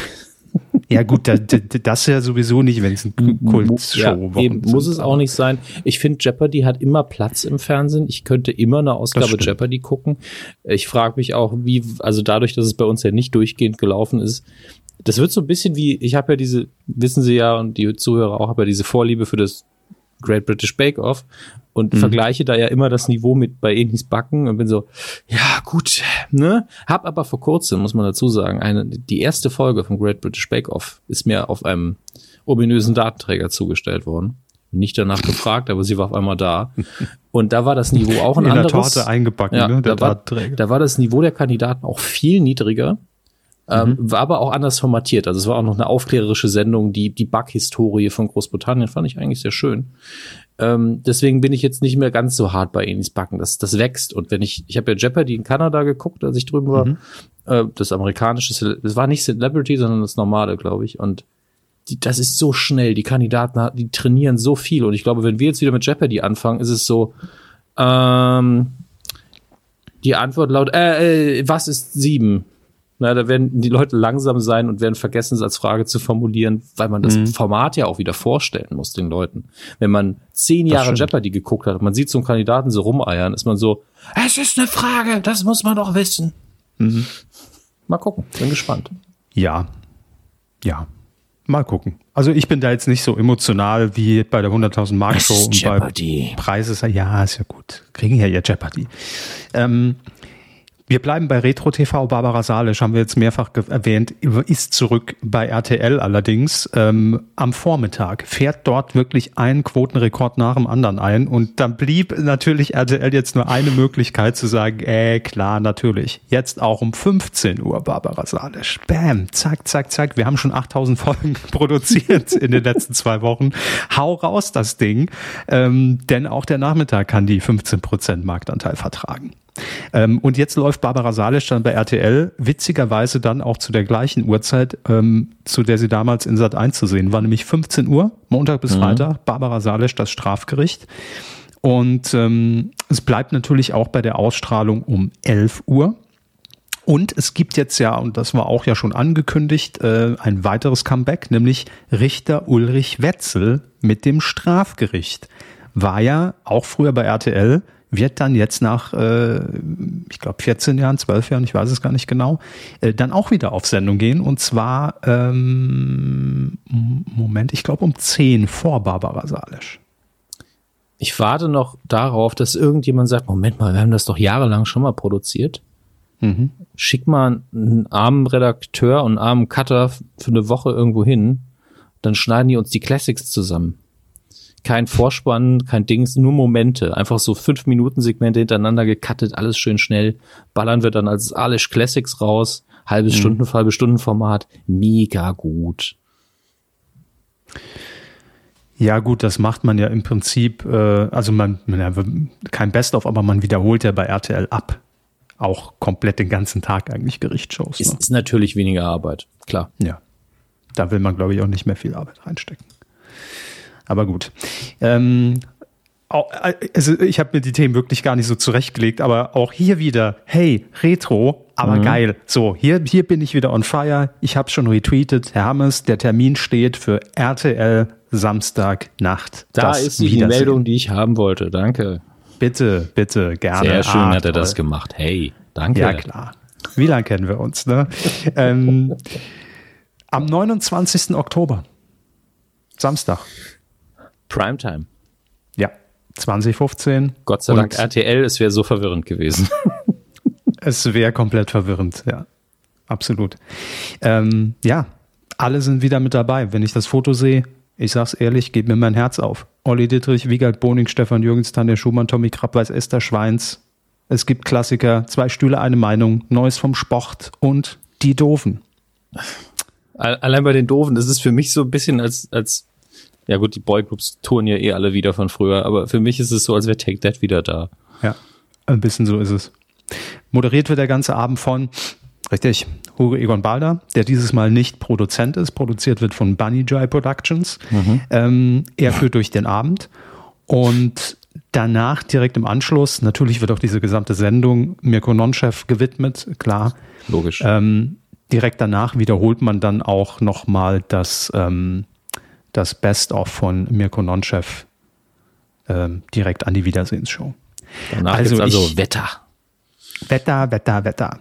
Ja gut, das, das ja sowieso nicht, wenn es ein Kultshow ja, eben, Muss es auch nicht sein. Ich finde, Jeopardy hat immer Platz im Fernsehen. Ich könnte immer eine Ausgabe Jeopardy gucken. Ich frage mich auch, wie, also dadurch, dass es bei uns ja nicht durchgehend gelaufen ist, das wird so ein bisschen wie, ich habe ja diese, wissen Sie ja und die Zuhörer auch, habe ja diese Vorliebe für das Great British Bake Off und mhm. vergleiche da ja immer das Niveau mit bei Enis Backen und bin so, ja gut, ne? Hab aber vor kurzem, muss man dazu sagen, eine, die erste Folge von Great British Bake Off ist mir auf einem ominösen Datenträger zugestellt worden. Nicht danach gefragt, aber sie war auf einmal da. Und da war das Niveau auch ein In anderes. In der Torte eingebacken, ja, ne? Der da, war, da war das Niveau der Kandidaten auch viel niedriger. Ähm, mhm. war aber auch anders formatiert. Also es war auch noch eine aufklärerische Sendung, die, die Bug-Historie von Großbritannien fand ich eigentlich sehr schön. Ähm, deswegen bin ich jetzt nicht mehr ganz so hart bei Enis Backen. Das, das wächst. Und wenn ich, ich habe ja Jeopardy in Kanada geguckt, als ich drüben war. Mhm. Äh, das amerikanische, das war nicht Celebrity, sondern das normale, glaube ich. Und die, das ist so schnell. Die Kandidaten, die trainieren so viel. Und ich glaube, wenn wir jetzt wieder mit Jeopardy anfangen, ist es so, ähm, die Antwort laut, äh, äh, was ist sieben? Na, da werden die Leute langsam sein und werden vergessen, es als Frage zu formulieren, weil man das mhm. Format ja auch wieder vorstellen muss den Leuten. Wenn man zehn Jahre Jeopardy geguckt hat und man sieht so einen Kandidaten so rumeiern, ist man so, es ist eine Frage, das muss man doch wissen. Mhm. Mal gucken, bin gespannt. Ja, ja, mal gucken. Also ich bin da jetzt nicht so emotional wie bei der 100.000 Mark Show und Jeopardy. bei Preise. Ja, ist ja gut. Kriegen ja ihr Jeopardy. Ähm, wir bleiben bei Retro TV. Barbara Salisch haben wir jetzt mehrfach erwähnt, ist zurück bei RTL allerdings ähm, am Vormittag, fährt dort wirklich einen Quotenrekord nach dem anderen ein und dann blieb natürlich RTL jetzt nur eine Möglichkeit zu sagen, äh, klar, natürlich. Jetzt auch um 15 Uhr Barbara Salisch. Bam, zack, zack, zack. Wir haben schon 8000 Folgen produziert in den letzten zwei Wochen. Hau raus das Ding, ähm, denn auch der Nachmittag kann die 15% Marktanteil vertragen. Ähm, und jetzt läuft Barbara Salisch dann bei RTL, witzigerweise dann auch zu der gleichen Uhrzeit, ähm, zu der sie damals in Sat 1 zu sehen war, nämlich 15 Uhr, Montag bis mhm. Freitag, Barbara Salisch, das Strafgericht. Und ähm, es bleibt natürlich auch bei der Ausstrahlung um 11 Uhr. Und es gibt jetzt ja, und das war auch ja schon angekündigt, äh, ein weiteres Comeback, nämlich Richter Ulrich Wetzel mit dem Strafgericht. War ja auch früher bei RTL wird dann jetzt nach, äh, ich glaube, 14 Jahren, 12 Jahren, ich weiß es gar nicht genau, äh, dann auch wieder auf Sendung gehen. Und zwar, ähm, Moment, ich glaube um 10 vor Barbara Salisch. Ich warte noch darauf, dass irgendjemand sagt, Moment mal, wir haben das doch jahrelang schon mal produziert. Mhm. Schick mal einen armen Redakteur und einen armen Cutter für eine Woche irgendwo hin, dann schneiden die uns die Classics zusammen kein Vorspann, kein Dings, nur Momente. Einfach so fünf Minuten Segmente hintereinander gecuttet, alles schön schnell. Ballern wir dann als Alish Classics raus. Halbes mhm. Stunden, halbe Stunden Format. Mega gut. Ja, gut, das macht man ja im Prinzip, äh, also man, man kein Best-of, aber man wiederholt ja bei RTL ab. Auch komplett den ganzen Tag eigentlich Gerichtsshows. Ist, ne? ist natürlich weniger Arbeit, klar. Ja. Da will man, glaube ich, auch nicht mehr viel Arbeit reinstecken. Aber gut. Ähm, also ich habe mir die Themen wirklich gar nicht so zurechtgelegt, aber auch hier wieder, hey, Retro, aber mhm. geil. So, hier, hier bin ich wieder on fire. Ich habe schon retweetet, Herr Hammes, der Termin steht für RTL Samstagnacht. Da ist die Meldung, die ich haben wollte. Danke. Bitte, bitte, gerne. Sehr schön ah, hat er toll. das gemacht. Hey, danke. Ja, klar. Wie lange kennen wir uns, ne? ähm, am 29. Oktober, Samstag, Primetime. Ja, 2015. Gott sei Dank RTL, es wäre so verwirrend gewesen. es wäre komplett verwirrend, ja. Absolut. Ähm, ja, alle sind wieder mit dabei. Wenn ich das Foto sehe, ich sag's ehrlich, geht mir mein Herz auf. Olli Dittrich, Wiegald Boning, Stefan Jürgens, Tanja Schumann, Tommy Krabweis, Esther Schweins. Es gibt Klassiker, zwei Stühle, eine Meinung, Neues vom Sport und die Doofen. Allein bei den Doofen, das ist für mich so ein bisschen als, als ja gut, die Boygroups touren ja eh alle wieder von früher, aber für mich ist es so, als wäre Take That wieder da. Ja, ein bisschen so ist es. Moderiert wird der ganze Abend von Richtig. Hugo Egon Balder, der dieses Mal nicht Produzent ist, produziert wird von Bunny Jai Productions. Mhm. Ähm, er führt durch den Abend und danach direkt im Anschluss, natürlich wird auch diese gesamte Sendung Mirko Nonchef gewidmet, klar. Logisch. Ähm, direkt danach wiederholt man dann auch nochmal das, ähm, das Best-of von Mirko Nonchef ähm, direkt an die Wiedersehensshow. Danach also, also ich, Wetter. Wetter, Wetter, Wetter.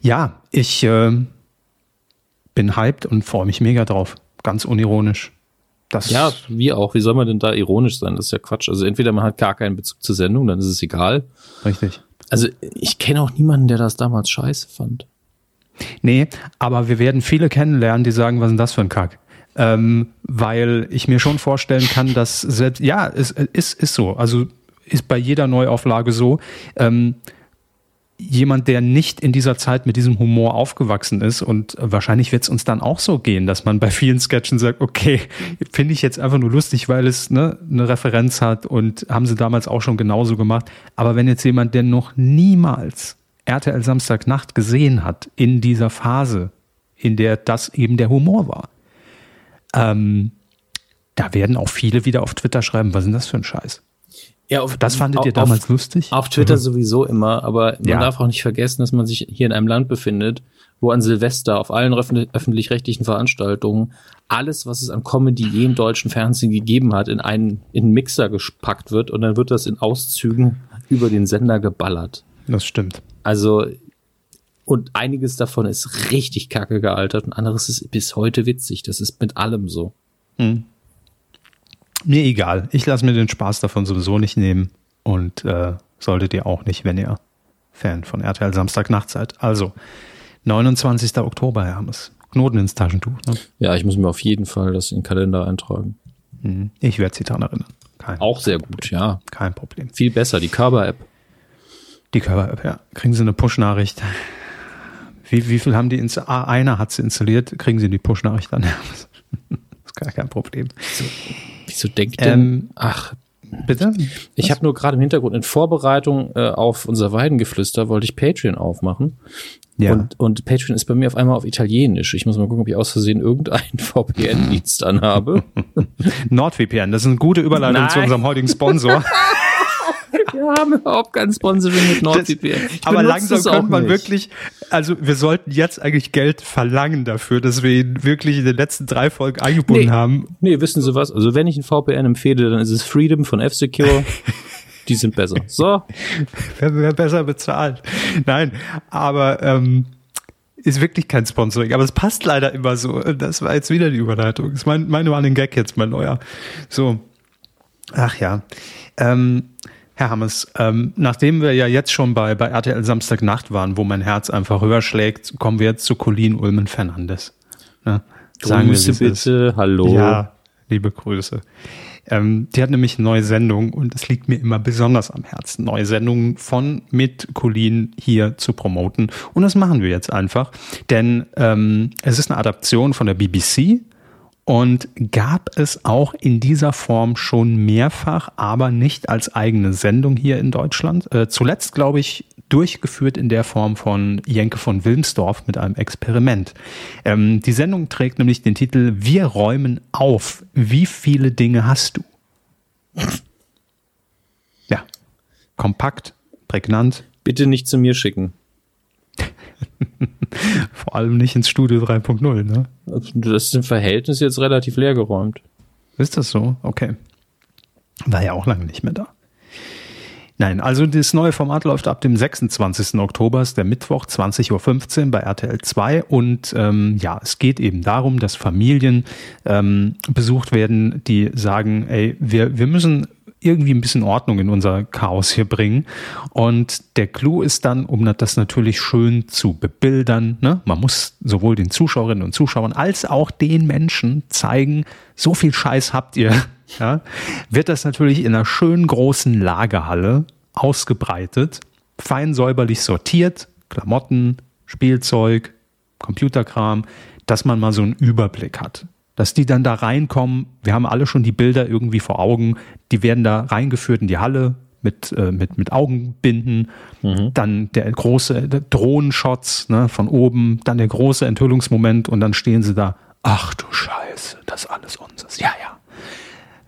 Ja, ich äh, bin hyped und freue mich mega drauf. Ganz unironisch. Das ja, wie auch. Wie soll man denn da ironisch sein? Das ist ja Quatsch. Also entweder man hat gar keinen Bezug zur Sendung, dann ist es egal. Richtig. Also ich kenne auch niemanden, der das damals scheiße fand. Nee, aber wir werden viele kennenlernen, die sagen, was ist denn das für ein Kack? Ähm, weil ich mir schon vorstellen kann, dass selbst, ja, es ist, ist so. Also ist bei jeder Neuauflage so. Ähm, jemand, der nicht in dieser Zeit mit diesem Humor aufgewachsen ist und wahrscheinlich wird es uns dann auch so gehen, dass man bei vielen Sketchen sagt, okay, finde ich jetzt einfach nur lustig, weil es ne, eine Referenz hat und haben sie damals auch schon genauso gemacht. Aber wenn jetzt jemand, der noch niemals RTL Samstagnacht gesehen hat in dieser Phase, in der das eben der Humor war, ähm, da werden auch viele wieder auf Twitter schreiben, was ist denn das für ein Scheiß? Ja, auf, das fandet auf, ihr damals auf, lustig? Auf Twitter mhm. sowieso immer, aber man ja. darf auch nicht vergessen, dass man sich hier in einem Land befindet, wo an Silvester auf allen öffentlich-rechtlichen Veranstaltungen alles, was es an Comedy je im deutschen Fernsehen gegeben hat, in einen, in einen Mixer gepackt wird und dann wird das in Auszügen über den Sender geballert. Das stimmt. Also, und einiges davon ist richtig kacke gealtert und anderes ist bis heute witzig. Das ist mit allem so. Hm. Mir egal. Ich lasse mir den Spaß davon sowieso nicht nehmen. Und äh, solltet ihr auch nicht, wenn ihr Fan von RTL Samstagnacht seid. Also, 29. Oktober, Herr Hammes. Knoten ins Taschentuch. Ne? Ja, ich muss mir auf jeden Fall das in den Kalender eintragen. Mhm. Ich werde Sie daran erinnern. Kein auch sehr gut, ja. Kein Problem. Viel besser, die Körper-App. Die Körper-App, ja. Kriegen Sie eine Push-Nachricht. Wie, wie viel haben die ins ah, einer hat sie installiert, kriegen Sie die Push-Nachricht dann. das ist gar kein Problem. So. Wieso denkt denn? Ähm, ach, bitte? Ich habe nur gerade im Hintergrund in Vorbereitung äh, auf unser Weidengeflüster wollte ich Patreon aufmachen. Ja. Und, und Patreon ist bei mir auf einmal auf Italienisch. Ich muss mal gucken, ob ich aus Versehen irgendeinen VPN-Dienst anhabe. NordVPN, das ist eine gute Überleitung Nein. zu unserem heutigen Sponsor. Wir haben überhaupt kein Sponsoring mit NordVPN. aber langsam könnte man nicht. wirklich, also wir sollten jetzt eigentlich Geld verlangen dafür, dass wir ihn wirklich in den letzten drei Folgen eingebunden nee. haben. Nee, wissen Sie was? Also wenn ich ein VPN empfehle, dann ist es Freedom von F-Secure. Die sind besser. So. Wer besser bezahlt. Nein, aber ähm, ist wirklich kein Sponsoring, aber es passt leider immer so. Das war jetzt wieder die Überleitung. Das ist mein, mein Running Gag jetzt, mein neuer. So. Ach ja. Ähm, Herr Hammes, ähm, nachdem wir ja jetzt schon bei, bei RTL Samstagnacht waren, wo mein Herz einfach höher schlägt, kommen wir jetzt zu Colleen Ulmen Fernandes. Ne? Sagen Grüße wir, bitte, ist. hallo. Ja, liebe Grüße. Ähm, die hat nämlich eine neue Sendung und es liegt mir immer besonders am Herzen, neue Sendungen von mit Colleen hier zu promoten. Und das machen wir jetzt einfach, denn ähm, es ist eine Adaption von der BBC und gab es auch in dieser Form schon mehrfach, aber nicht als eigene Sendung hier in Deutschland. Äh, zuletzt, glaube ich, durchgeführt in der Form von Jenke von Wilmsdorf mit einem Experiment. Ähm, die Sendung trägt nämlich den Titel Wir räumen auf. Wie viele Dinge hast du? Ja, kompakt, prägnant. Bitte nicht zu mir schicken. Vor allem nicht ins Studio 3.0, ne? Das ist im Verhältnis jetzt relativ leer geräumt. Ist das so? Okay. War ja auch lange nicht mehr da. Nein, also das neue Format läuft ab dem 26. Oktober, ist der Mittwoch, 20.15 Uhr bei RTL 2. Und ähm, ja, es geht eben darum, dass Familien ähm, besucht werden, die sagen, ey, wir, wir müssen irgendwie ein bisschen Ordnung in unser Chaos hier bringen. Und der Clou ist dann, um das natürlich schön zu bebildern, ne? man muss sowohl den Zuschauerinnen und Zuschauern als auch den Menschen zeigen, so viel Scheiß habt ihr, ja? wird das natürlich in einer schönen großen Lagerhalle ausgebreitet, fein säuberlich sortiert, Klamotten, Spielzeug, Computerkram, dass man mal so einen Überblick hat dass die dann da reinkommen. Wir haben alle schon die Bilder irgendwie vor Augen. Die werden da reingeführt in die Halle. mit, äh, mit, mit Augenbinden, mhm. dann der große Drohnenshots ne, von oben, dann der große Enthüllungsmoment und dann stehen sie da, ach du Scheiße, das ist alles unseres. Ja, ja.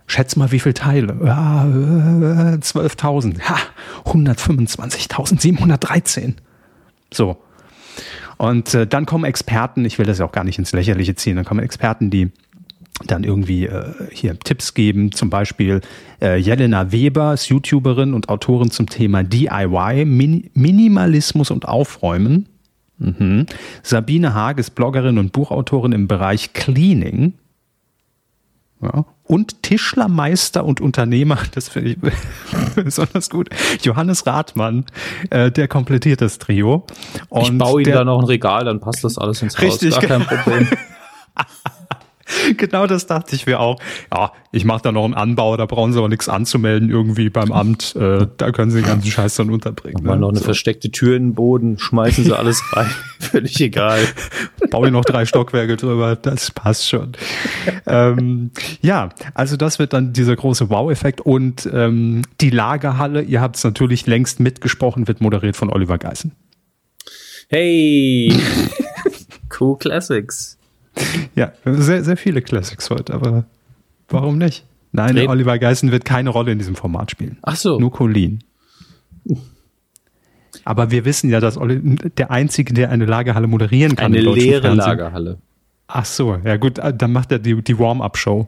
Schätz mal, wie viele Teile? Ja, 12.000. Äh, ja, 125.713. So. Und äh, dann kommen Experten, ich will das ja auch gar nicht ins Lächerliche ziehen, dann kommen Experten, die dann irgendwie äh, hier Tipps geben, zum Beispiel äh, Jelena Weber ist YouTuberin und Autorin zum Thema DIY, Min Minimalismus und Aufräumen. Mhm. Sabine Haag ist Bloggerin und Buchautorin im Bereich Cleaning. Ja. Und Tischlermeister und Unternehmer, das finde ich besonders gut. Johannes Rathmann, äh, der komplettiert das Trio. Und ich baue ihm da noch ein Regal, dann passt das alles ins Haus. Richtig, Gar kein Problem. genau das dachte ich mir auch. Ja, ich mache da noch einen Anbau, da brauchen sie aber nichts anzumelden irgendwie beim Amt. Äh, da können sie den ganzen Scheiß dann unterbringen. Mal ne? noch eine so. versteckte Tür in den Boden, schmeißen sie alles rein. Völlig egal. Baue noch drei Stockwerke drüber, das passt schon. ähm, ja, also das wird dann dieser große Wow-Effekt und ähm, die Lagerhalle, ihr habt es natürlich längst mitgesprochen, wird moderiert von Oliver Geissen. Hey! cool Classics. Ja, sehr, sehr viele Classics heute, aber warum nicht? Nein, Red Oliver Geissen wird keine Rolle in diesem Format spielen. Ach so. Nur Colin. Aber wir wissen ja, dass Olli, der Einzige, der eine Lagerhalle moderieren kann. Eine leere Fernsehen. Lagerhalle. Ach so, ja gut, dann macht er die, die Warm-up-Show.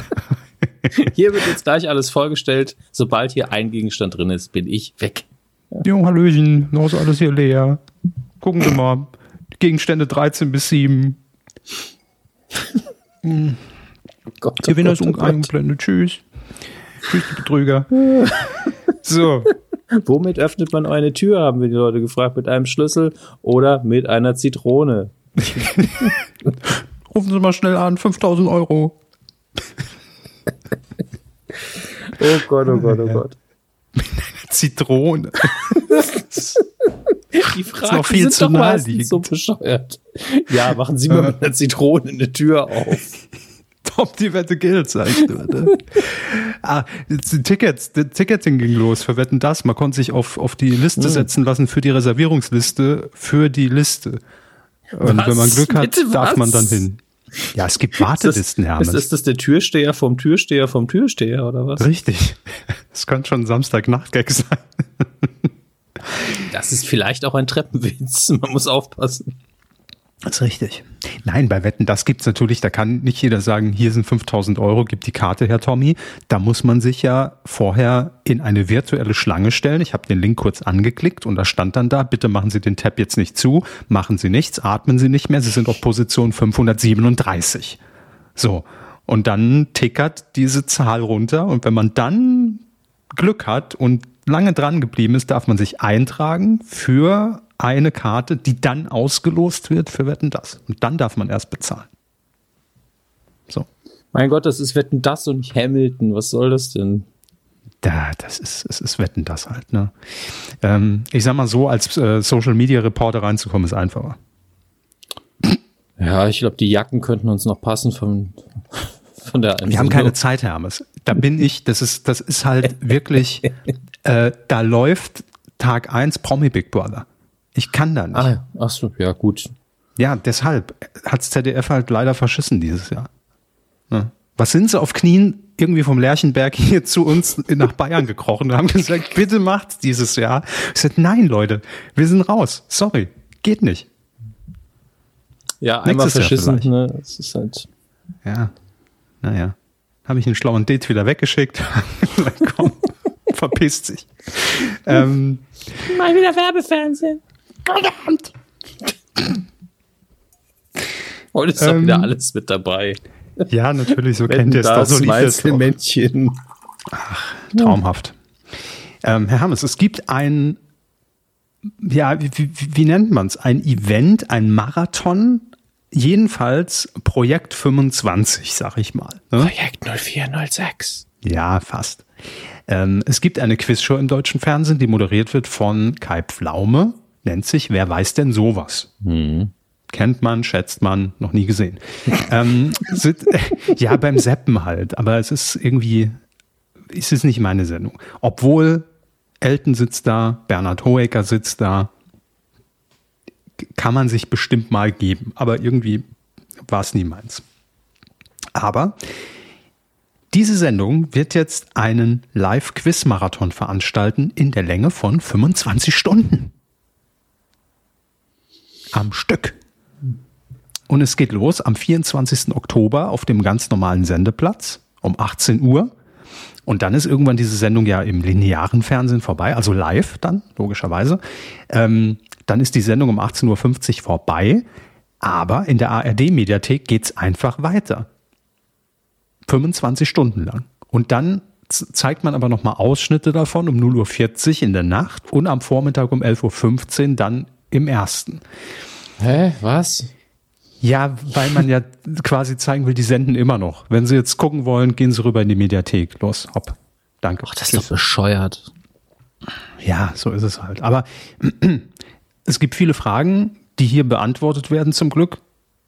hier wird jetzt gleich alles vorgestellt. Sobald hier ein Gegenstand drin ist, bin ich weg. Ja. Jo, Hallöchen, noch ist alles hier leer. Gucken Sie mal. Gegenstände 13 bis 7. oh Gott, oh Gewinner ist eingeblendet. Tschüss. Tschüss, die Betrüger. so. Womit öffnet man eine Tür, haben wir die Leute gefragt. Mit einem Schlüssel oder mit einer Zitrone? Rufen Sie mal schnell an, 5000 Euro. oh Gott, oh Gott, oh Gott. Zitrone. Die Frage ist viel sind zu doch meistens so bescheuert. Ja, machen Sie mal mit einer Zitrone eine Tür auf. Top, die Wette gilt, sagst du. Ne? ah, die Tickets, das Ticketing ging los für Wetten das. Man konnte sich auf, auf die Liste hm. setzen lassen für die Reservierungsliste für die Liste. Und was? wenn man Glück hat, Bitte, darf man dann hin. Ja, es gibt Wartelisten, Hermes. Ist, ist das der Türsteher vom Türsteher vom Türsteher oder was? Richtig. Das könnte schon Samstagnachtgag sein. Das ist vielleicht auch ein Treppenwitz. Man muss aufpassen. Das ist richtig. Nein, bei Wetten, das gibt's natürlich. Da kann nicht jeder sagen, hier sind 5000 Euro, gib die Karte, Herr Tommy. Da muss man sich ja vorher in eine virtuelle Schlange stellen. Ich habe den Link kurz angeklickt und da stand dann da, bitte machen Sie den Tab jetzt nicht zu, machen Sie nichts, atmen Sie nicht mehr, Sie sind auf Position 537. So. Und dann tickert diese Zahl runter und wenn man dann Glück hat und lange dran geblieben ist, darf man sich eintragen für eine Karte, die dann ausgelost wird für Wetten das. Und dann darf man erst bezahlen. So. Mein Gott, das ist Wetten das und nicht Hamilton. Was soll das denn? Da, das ist, es ist Wetten das halt, ne? Ähm, ich sag mal so, als äh, Social Media Reporter reinzukommen, ist einfacher. Ja, ich glaube, die Jacken könnten uns noch passen von, von der Wir haben keine Zeit, Hermes. Da bin ich, das ist, das ist halt wirklich, äh, da läuft Tag eins Promi Big Brother. Ich kann da nicht. Ah, ach so, ja, gut. Ja, deshalb hat's ZDF halt leider verschissen dieses Jahr. Ne? Was sind sie auf Knien irgendwie vom Lerchenberg hier zu uns nach Bayern gekrochen und haben gesagt, bitte macht's dieses Jahr. Ich sagte, nein, Leute, wir sind raus. Sorry, geht nicht. Ja, einmal Nächstes verschissen, ne? Es ist halt. Ja, naja. Habe ich einen schlauen Date wieder weggeschickt. Komm, verpisst sich. Ähm, Mal wieder Werbefernsehen. Verdammt! Heute ist doch ähm, wieder alles mit dabei. Ja, natürlich, so kennt ihr es doch. So lief Männchen. Ach, traumhaft. Ähm, Herr Hammes, es gibt ein, ja, wie, wie, wie nennt man es? Ein Event, ein Marathon, jedenfalls Projekt 25, sag ich mal. Ne? Projekt 0406. Ja, fast. Ähm, es gibt eine Quizshow im deutschen Fernsehen, die moderiert wird von Kai Pflaume nennt sich Wer weiß denn sowas? Mhm. Kennt man, schätzt man, noch nie gesehen. ähm, sind, ja, beim Seppen halt, aber es ist irgendwie es ist nicht meine Sendung. Obwohl Elton sitzt da, Bernhard Hoeker sitzt da, kann man sich bestimmt mal geben. Aber irgendwie war es nie meins. Aber diese Sendung wird jetzt einen Live-Quiz-Marathon veranstalten in der Länge von 25 Stunden. Am Stück. Und es geht los am 24. Oktober auf dem ganz normalen Sendeplatz um 18 Uhr. Und dann ist irgendwann diese Sendung ja im linearen Fernsehen vorbei, also live dann, logischerweise. Ähm, dann ist die Sendung um 18.50 Uhr vorbei. Aber in der ARD-Mediathek geht's einfach weiter. 25 Stunden lang. Und dann zeigt man aber nochmal Ausschnitte davon um 0.40 Uhr in der Nacht und am Vormittag um 11.15 Uhr dann im ersten. Hä? Was? Ja, weil man ja quasi zeigen will, die senden immer noch. Wenn Sie jetzt gucken wollen, gehen Sie rüber in die Mediathek. Los, hopp. Danke. Ach, das ist doch bescheuert. Ja, so ist es halt. Aber es gibt viele Fragen, die hier beantwortet werden zum Glück.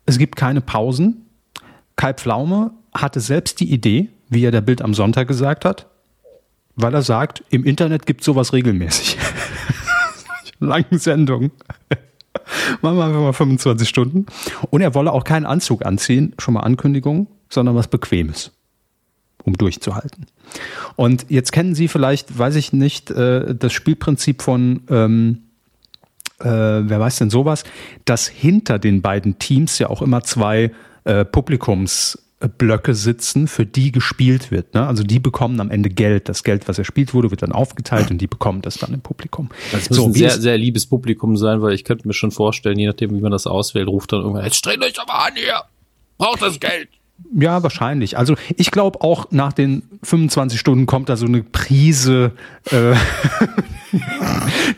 Es gibt keine Pausen. Kai Pflaume hatte selbst die Idee, wie er der Bild am Sonntag gesagt hat, weil er sagt, im Internet gibt sowas regelmäßig. Langen Sendungen. Machen wir einfach mal 25 Stunden. Und er wolle auch keinen Anzug anziehen, schon mal Ankündigung, sondern was Bequemes, um durchzuhalten. Und jetzt kennen Sie vielleicht, weiß ich nicht, äh, das Spielprinzip von, ähm, äh, wer weiß denn sowas, dass hinter den beiden Teams ja auch immer zwei äh, Publikums Blöcke sitzen, für die gespielt wird. Ne? Also die bekommen am Ende Geld. Das Geld, was erspielt wurde, wird dann aufgeteilt und die bekommen das dann im Publikum. Das muss so, ein sehr, sehr liebes Publikum sein, weil ich könnte mir schon vorstellen, je nachdem, wie man das auswählt, ruft dann irgendwann, jetzt streht euch aber an hier, braucht das Geld. Ja, wahrscheinlich. Also ich glaube auch nach den 25 Stunden kommt da so eine Prise, äh,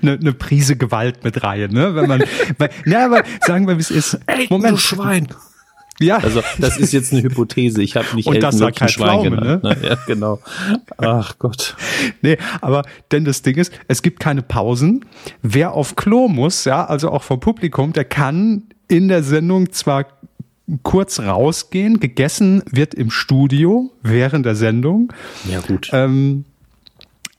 eine, eine Prise Gewalt mit rein, ne? Wenn man, weil, ja, aber sagen wir, wie es ist. Ey, Moment, du Schwein. Ja. Also das ist jetzt eine Hypothese. Ich habe nicht Und das sagt kein Schwein Pflaume, genannt. Ne? Ja, genau. Ach Gott. Nee, aber denn das Ding ist, es gibt keine Pausen. Wer auf Klo muss, ja, also auch vom Publikum, der kann in der Sendung zwar kurz rausgehen, gegessen wird im Studio während der Sendung. Ja, gut. Ähm,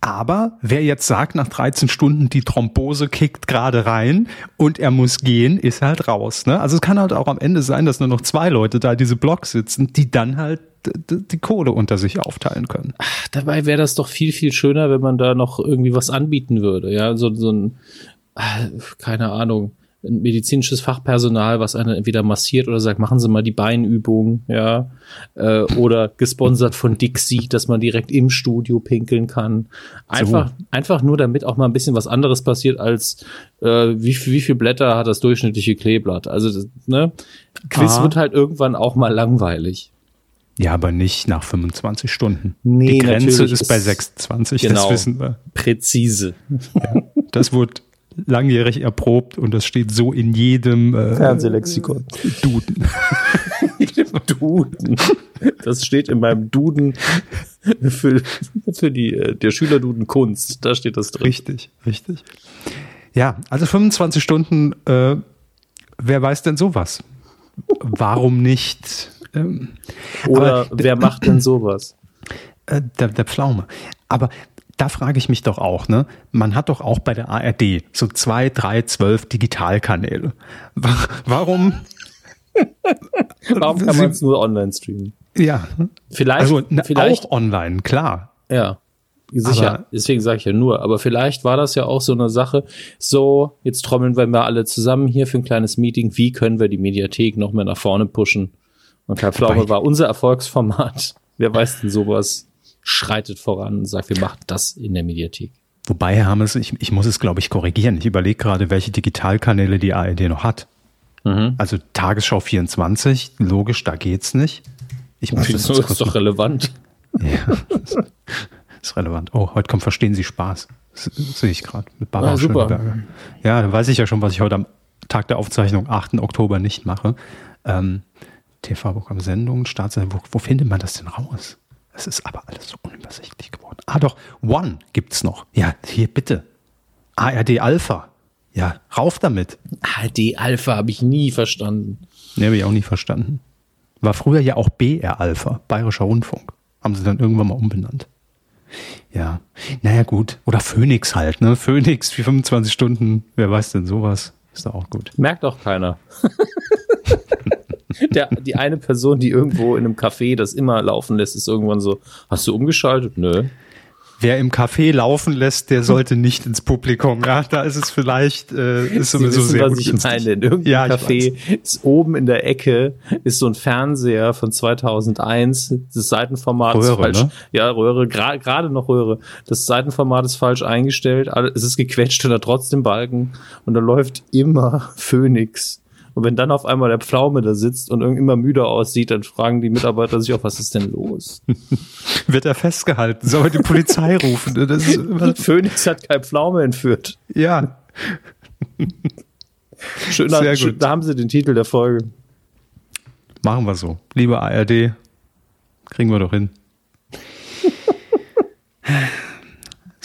aber wer jetzt sagt, nach 13 Stunden die Thrombose kickt gerade rein und er muss gehen, ist halt raus. Ne? Also es kann halt auch am Ende sein, dass nur noch zwei Leute da diese Blocks sitzen, die dann halt die Kohle unter sich aufteilen können. Ach, dabei wäre das doch viel, viel schöner, wenn man da noch irgendwie was anbieten würde. Ja, so, so ein, ah, keine Ahnung medizinisches Fachpersonal, was einen entweder massiert oder sagt, machen Sie mal die Beinübung, ja, äh, oder gesponsert von Dixie, dass man direkt im Studio pinkeln kann. Einfach, so. einfach nur, damit auch mal ein bisschen was anderes passiert als äh, wie, wie viel Blätter hat das durchschnittliche Kleeblatt. Also, das, ne, Quiz Aha. wird halt irgendwann auch mal langweilig. Ja, aber nicht nach 25 Stunden. Nee, Die Grenze ist bei 26, genau, das wissen wir. Präzise. Ja, das wurde langjährig erprobt und das steht so in jedem äh, Fernsehlexikon. Duden. Duden. Das steht in meinem Duden für, für die, äh, der Schülerduden Kunst. Da steht das drin. Richtig, richtig. Ja, also 25 Stunden, äh, wer weiß denn sowas? Warum nicht? Ähm, Oder aber, wer macht denn sowas? Äh, der, der Pflaume. Aber da frage ich mich doch auch, ne? Man hat doch auch bei der ARD so zwei, drei, zwölf Digitalkanäle. Warum? Warum kann man es nur online streamen? Ja. Vielleicht, also, vielleicht auch online, klar. Ja. Sicher, aber, deswegen sage ich ja nur, aber vielleicht war das ja auch so eine Sache, so, jetzt trommeln wir mal alle zusammen hier für ein kleines Meeting, wie können wir die Mediathek noch mehr nach vorne pushen? Und Herr Pflaume war unser Erfolgsformat. Wer weiß denn sowas? Schreitet voran und sagt, wir machen das in der Mediathek. Wobei, Herr Hammes, ich, ich muss es, glaube ich, korrigieren. Ich überlege gerade, welche Digitalkanäle die ARD noch hat. Mhm. Also Tagesschau 24, logisch, da geht's nicht. Ich muss das, ist doch relevant. Ja, ist, relevant. Oh, heute kommt Verstehen Sie Spaß. Das sehe ich gerade mit Barbara ja, super. Ja, dann weiß ich ja schon, was ich heute am Tag der Aufzeichnung, 8. Oktober, nicht mache. Ähm, TV-Programm Sendungen, Startseite, wo, wo findet man das denn raus? Es ist aber alles so unübersichtlich geworden. Ah, doch, One gibt's noch. Ja, hier bitte. ARD Alpha. Ja, rauf damit. ARD Alpha habe ich nie verstanden. Nee, habe ich auch nie verstanden. War früher ja auch BR Alpha, Bayerischer Rundfunk. Haben sie dann irgendwann mal umbenannt. Ja, naja gut. Oder Phoenix halt, ne? Phoenix für 25 Stunden, wer weiß denn sowas? Ist doch auch gut. Merkt doch keiner. Der, die eine Person, die irgendwo in einem Café das immer laufen lässt, ist irgendwann so, hast du umgeschaltet? Nö. Wer im Café laufen lässt, der sollte nicht ins Publikum. Ja, da ist es vielleicht äh, ist sowieso wissen, sehr was ich meine. In irgendeinem Ja, Café ist oben in der Ecke ist so ein Fernseher von 2001. Das Seitenformat ist Röhre, falsch. ne? Ja, Röhre, gra- gerade noch Röhre. Das Seitenformat ist falsch eingestellt. Es ist gequetscht und da trotzdem Balken. Und da läuft immer Phoenix. Und wenn dann auf einmal der Pflaume da sitzt und irgendwie immer müde aussieht, dann fragen die Mitarbeiter sich auch, was ist denn los? Wird er festgehalten? Soll er die Polizei rufen? Das ist, Phoenix hat kein Pflaume entführt. ja, Schöner, Sehr schön, gut. da haben sie den Titel der Folge. machen wir so. Liebe ARD, kriegen wir doch hin.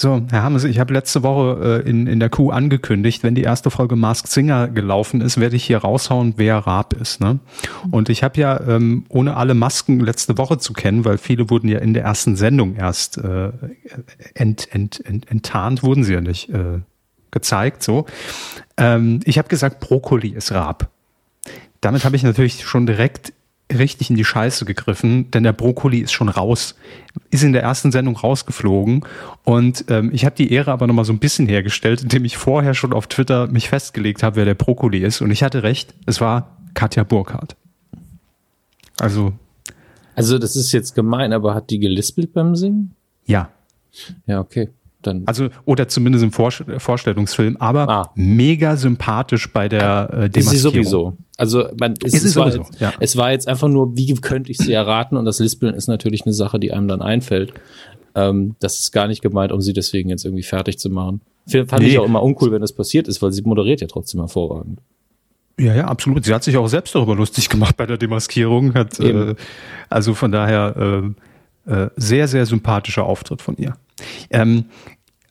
So, Herr Hammes, ich habe letzte Woche äh, in, in der Kuh angekündigt, wenn die erste Folge Masked Singer gelaufen ist, werde ich hier raushauen, wer Raab ist. Ne? Und ich habe ja, ähm, ohne alle Masken letzte Woche zu kennen, weil viele wurden ja in der ersten Sendung erst äh, ent, ent, ent, enttarnt, wurden sie ja nicht äh, gezeigt. So, ähm, Ich habe gesagt, Brokkoli ist Raab. Damit habe ich natürlich schon direkt richtig in die Scheiße gegriffen, denn der Brokkoli ist schon raus, ist in der ersten Sendung rausgeflogen und ähm, ich habe die Ehre aber nochmal so ein bisschen hergestellt, indem ich vorher schon auf Twitter mich festgelegt habe, wer der Brokkoli ist und ich hatte recht, es war Katja Burkhardt. Also Also, das ist jetzt gemein, aber hat die gelispelt beim Singen? ja, Ja, okay. Dann. also oder zumindest im Vor Vorstellungsfilm, aber Ah. mega sympathisch bei der äh, ist sie Demaskierung. sowieso. Also, man, es, Ist es, war sowieso, jetzt, ja. es war jetzt einfach nur, wie könnte ich sie erraten? Und das Lispeln ist natürlich eine Sache, die einem dann einfällt. Ähm, das ist gar nicht gemeint, um sie deswegen jetzt irgendwie fertig zu machen. Fand Nee. ich auch immer uncool, wenn das passiert ist, weil sie moderiert ja trotzdem hervorragend. Ja, ja, absolut. Sie hat sich auch selbst darüber lustig gemacht bei der Demaskierung. Hat, äh, also von daher äh, äh, sehr, sehr sympathischer Auftritt von ihr. Ähm,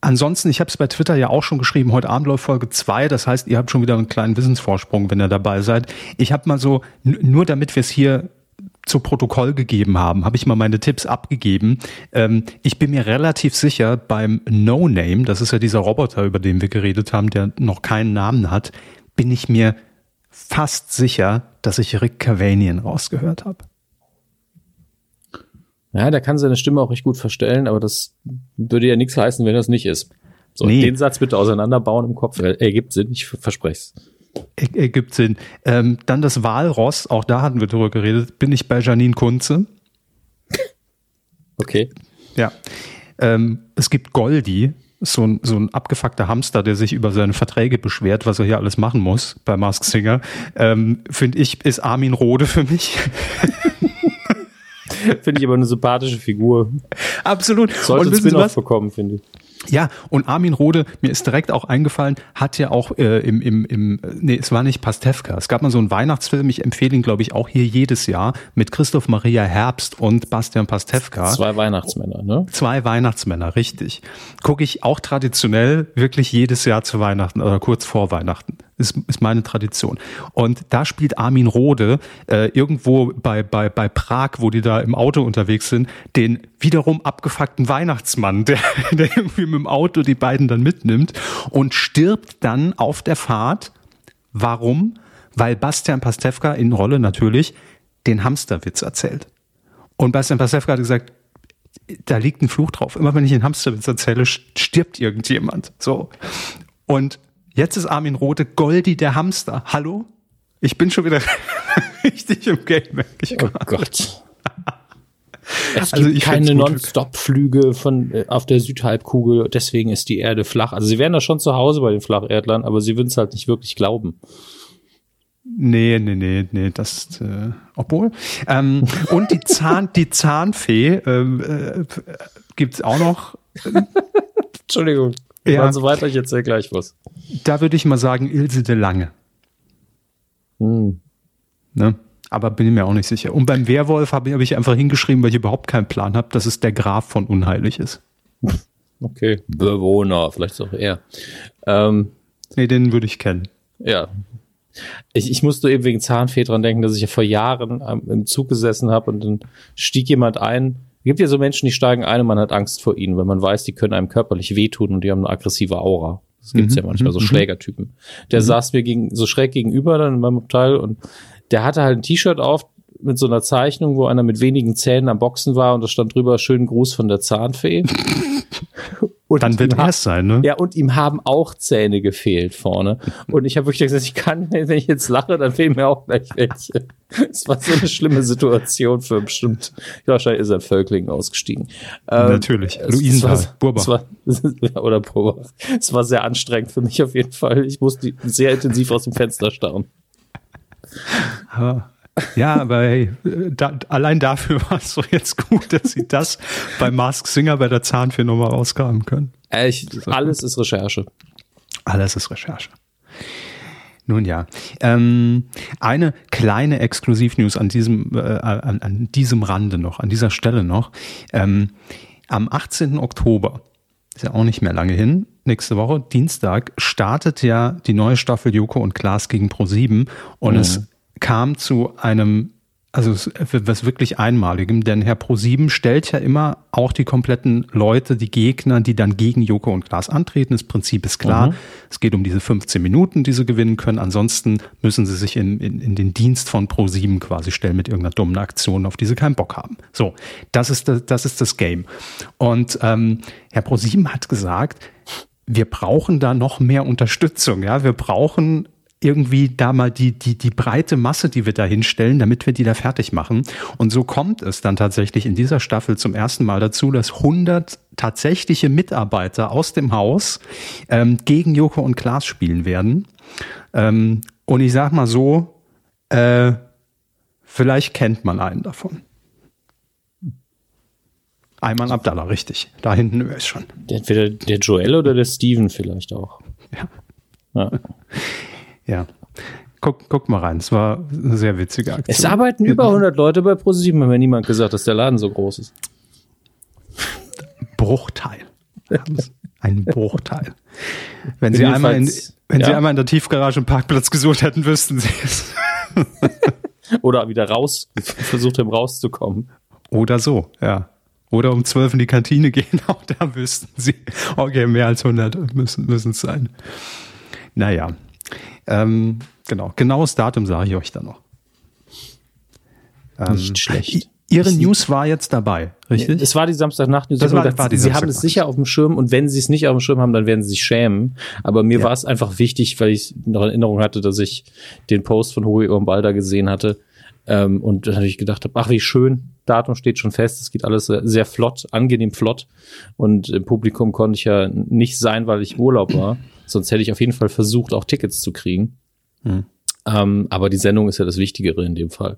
ansonsten, ich habe es bei Twitter ja auch schon geschrieben, heute Abend läuft Folge 2, das heißt, ihr habt schon wieder einen kleinen Wissensvorsprung, wenn ihr dabei seid. Ich habe mal so, nur damit wir es hier zu Protokoll gegeben haben, habe ich mal meine Tipps abgegeben. Ähm, ich bin mir relativ sicher, beim No Name, das ist ja dieser Roboter, über den wir geredet haben, der noch keinen Namen hat, bin ich mir fast sicher, dass ich Rick Cavanian rausgehört habe. Ja, der kann seine Stimme auch recht gut verstellen, aber das würde ja nichts heißen, wenn das nicht ist. So, Nee. den Satz bitte auseinanderbauen im Kopf. Er ergibt Sinn, ich verspreche es. Er- Ergibt Sinn. Ähm, dann das Walross, auch da hatten wir drüber geredet, bin ich bei Janine Kunze. Okay. Ja. Ähm, es gibt Goldi, so ein, so ein abgefuckter Hamster, der sich über seine Verträge beschwert, was er hier alles machen muss bei Mask Singer. Ähm, Finde ich, ist Armin Rohde für mich. Finde ich aber eine sympathische Figur. Absolut. Sollte Sie Spin-off bekommen, finde ich. Ja, und Armin Rohde, mir ist direkt auch eingefallen, hat ja auch äh, im, im, im, nee, es war nicht Pastewka. Es gab mal so einen Weihnachtsfilm, ich empfehle ihn, glaube ich, auch hier jedes Jahr mit Christoph Maria Herbst und Bastian Pastewka. Zwei Weihnachtsmänner, ne? Zwei Weihnachtsmänner, richtig. Gucke ich auch traditionell wirklich jedes Jahr zu Weihnachten oder kurz vor Weihnachten. Ist, ist meine Tradition. Und da spielt Armin Rohde äh, irgendwo bei, bei, bei Prag, wo die da im Auto unterwegs sind, den wiederum abgefuckten Weihnachtsmann, der, der irgendwie mit dem Auto die beiden dann mitnimmt und stirbt dann auf der Fahrt. Warum? Weil Bastian Pastewka in Rolle natürlich den Hamsterwitz erzählt. Und Bastian Pastewka hat gesagt, da liegt ein Fluch drauf. Immer wenn ich einen Hamsterwitz erzähle, stirbt irgendjemand. So. Und jetzt ist Armin Rote Goldi der Hamster. Hallo? Ich bin schon wieder richtig im Game. merke ich Oh. Gott. Es Also gibt keine. Non-Stop-Flüge von äh, auf der Südhalbkugel, deswegen ist die Erde flach. Also sie wären da schon zu Hause bei den Flacherdlern, aber sie würden es halt nicht wirklich glauben. Nee, nee, nee, nee, das, äh, obwohl. Ähm, und die Zahn, die Zahnfee ähm, äh, gibt's auch noch. Entschuldigung. Ja. Ja. so weiter, ich erzähl gleich was. Da würde ich mal sagen, Ilse de Lange. Hm. Ne? Aber bin mir auch nicht sicher. Und beim Werwolf habe ich, einfach hingeschrieben, weil ich überhaupt keinen Plan habe, dass es der Graf von Unheilig ist. Okay. Bewohner, vielleicht auch er. Ähm, Nee, den würde ich kennen. ja. Ich, ich musste eben wegen Zahnfee dran denken, dass ich ja vor Jahren im Zug gesessen habe und dann stieg jemand ein, gibt ja so Menschen, die steigen ein und man hat Angst vor ihnen, weil man weiß, die können einem körperlich wehtun und die haben eine aggressive Aura. Das gibt's mhm. ja manchmal, so mhm. Schlägertypen. Der mhm. saß mir gegen, so schräg gegenüber dann in meinem Abteil und der hatte halt ein T-Shirt auf mit so einer Zeichnung, wo einer mit wenigen Zähnen am Boxen war und da stand drüber schönen Gruß von der Zahnfee. Und Dann wird es sein, ne? Ja, und ihm haben auch Zähne gefehlt vorne. Und ich habe wirklich gesagt, ich kann, wenn ich jetzt lache, dann fehlen mir auch gleich welche. Es war so eine schlimme Situation für bestimmt. Wahrscheinlich ist er Völkling ausgestiegen. Ähm, Natürlich. Luisenthal, Burbach. oder Burbach. Es war sehr anstrengend für mich auf jeden Fall. Ich musste sehr intensiv aus dem Fenster starren. Ja, aber hey, da, allein dafür war es doch jetzt gut, dass sie das bei Mask Singer bei der Zahnfee nochmal rausgraben können. Echt, alles ist Recherche. Alles ist Recherche. Nun ja, ähm, eine kleine Exklusivnews an diesem äh, an, an diesem Rande noch, an dieser Stelle noch. Ähm, am 18. Oktober ist ja auch nicht mehr lange hin. Nächste Woche, Dienstag, startet ja die neue Staffel Joko und Klaas gegen Pro7 und mhm. es kam zu einem, also was wirklich Einmaligem, denn Herr ProSieben stellt ja immer auch die kompletten Leute, die Gegner, die dann gegen Joko und Klaas antreten. Das Prinzip ist klar. Mhm. Es geht um diese 15 Minuten, die sie gewinnen können. Ansonsten müssen sie sich in, in, in den Dienst von ProSieben quasi stellen mit irgendeiner dummen Aktion, auf die sie keinen Bock haben. So, das ist das, das, ist das Game. Und ähm, Herr ProSieben hat gesagt, wir brauchen da noch mehr Unterstützung. Ja, wir brauchen irgendwie da mal die, die, die breite Masse, die wir da hinstellen, damit wir die da fertig machen. Und so kommt es dann tatsächlich in dieser Staffel zum ersten Mal dazu, dass 100 tatsächliche Mitarbeiter aus dem Haus ähm, gegen Joko und Klaas spielen werden. Ähm, und ich sag mal so, äh, vielleicht kennt man einen davon. Ayman Abdallah, richtig. Da hinten ist schon. Entweder der Joel oder der Steven vielleicht auch. Ja. ja. Ja. Guck, guck mal rein, es war eine sehr witzige Aktion. Es arbeiten über 100 Leute bei ProSieben, haben mir niemand gesagt, dass der Laden so groß ist. Bruchteil. Ein Bruchteil. Wenn Sie, einmal in, wenn ja. Sie einmal in der Tiefgarage einen Parkplatz gesucht hätten, wüssten Sie es. Oder wieder raus, versucht haben rauszukommen. Oder so, ja. Oder um 12 in die Kantine gehen, auch da wüssten Sie. Okay, mehr als 100 müssen, müssen es sein. Naja, ähm, genau, genaues Datum sage ich euch dann noch. Ähm, Nicht schlecht. Ihre News war jetzt dabei, richtig? Es war die Samstagnacht-News. Das war, war die Sie haben es sicher auf dem Schirm und wenn Sie es nicht auf dem Schirm haben, dann werden Sie sich schämen. Aber mir ja. war es einfach wichtig, weil ich noch Erinnerung hatte, dass ich den Post von Hugo Balder gesehen hatte ähm, und dann hatte ich gedacht habe, ach wie schön, Datum steht schon fest, es geht alles sehr flott, angenehm flott und im Publikum konnte ich ja nicht sein, weil ich Urlaub war. Sonst hätte ich auf jeden Fall versucht, auch Tickets zu kriegen. Hm. Ähm, aber die Sendung ist ja das Wichtigere in dem Fall.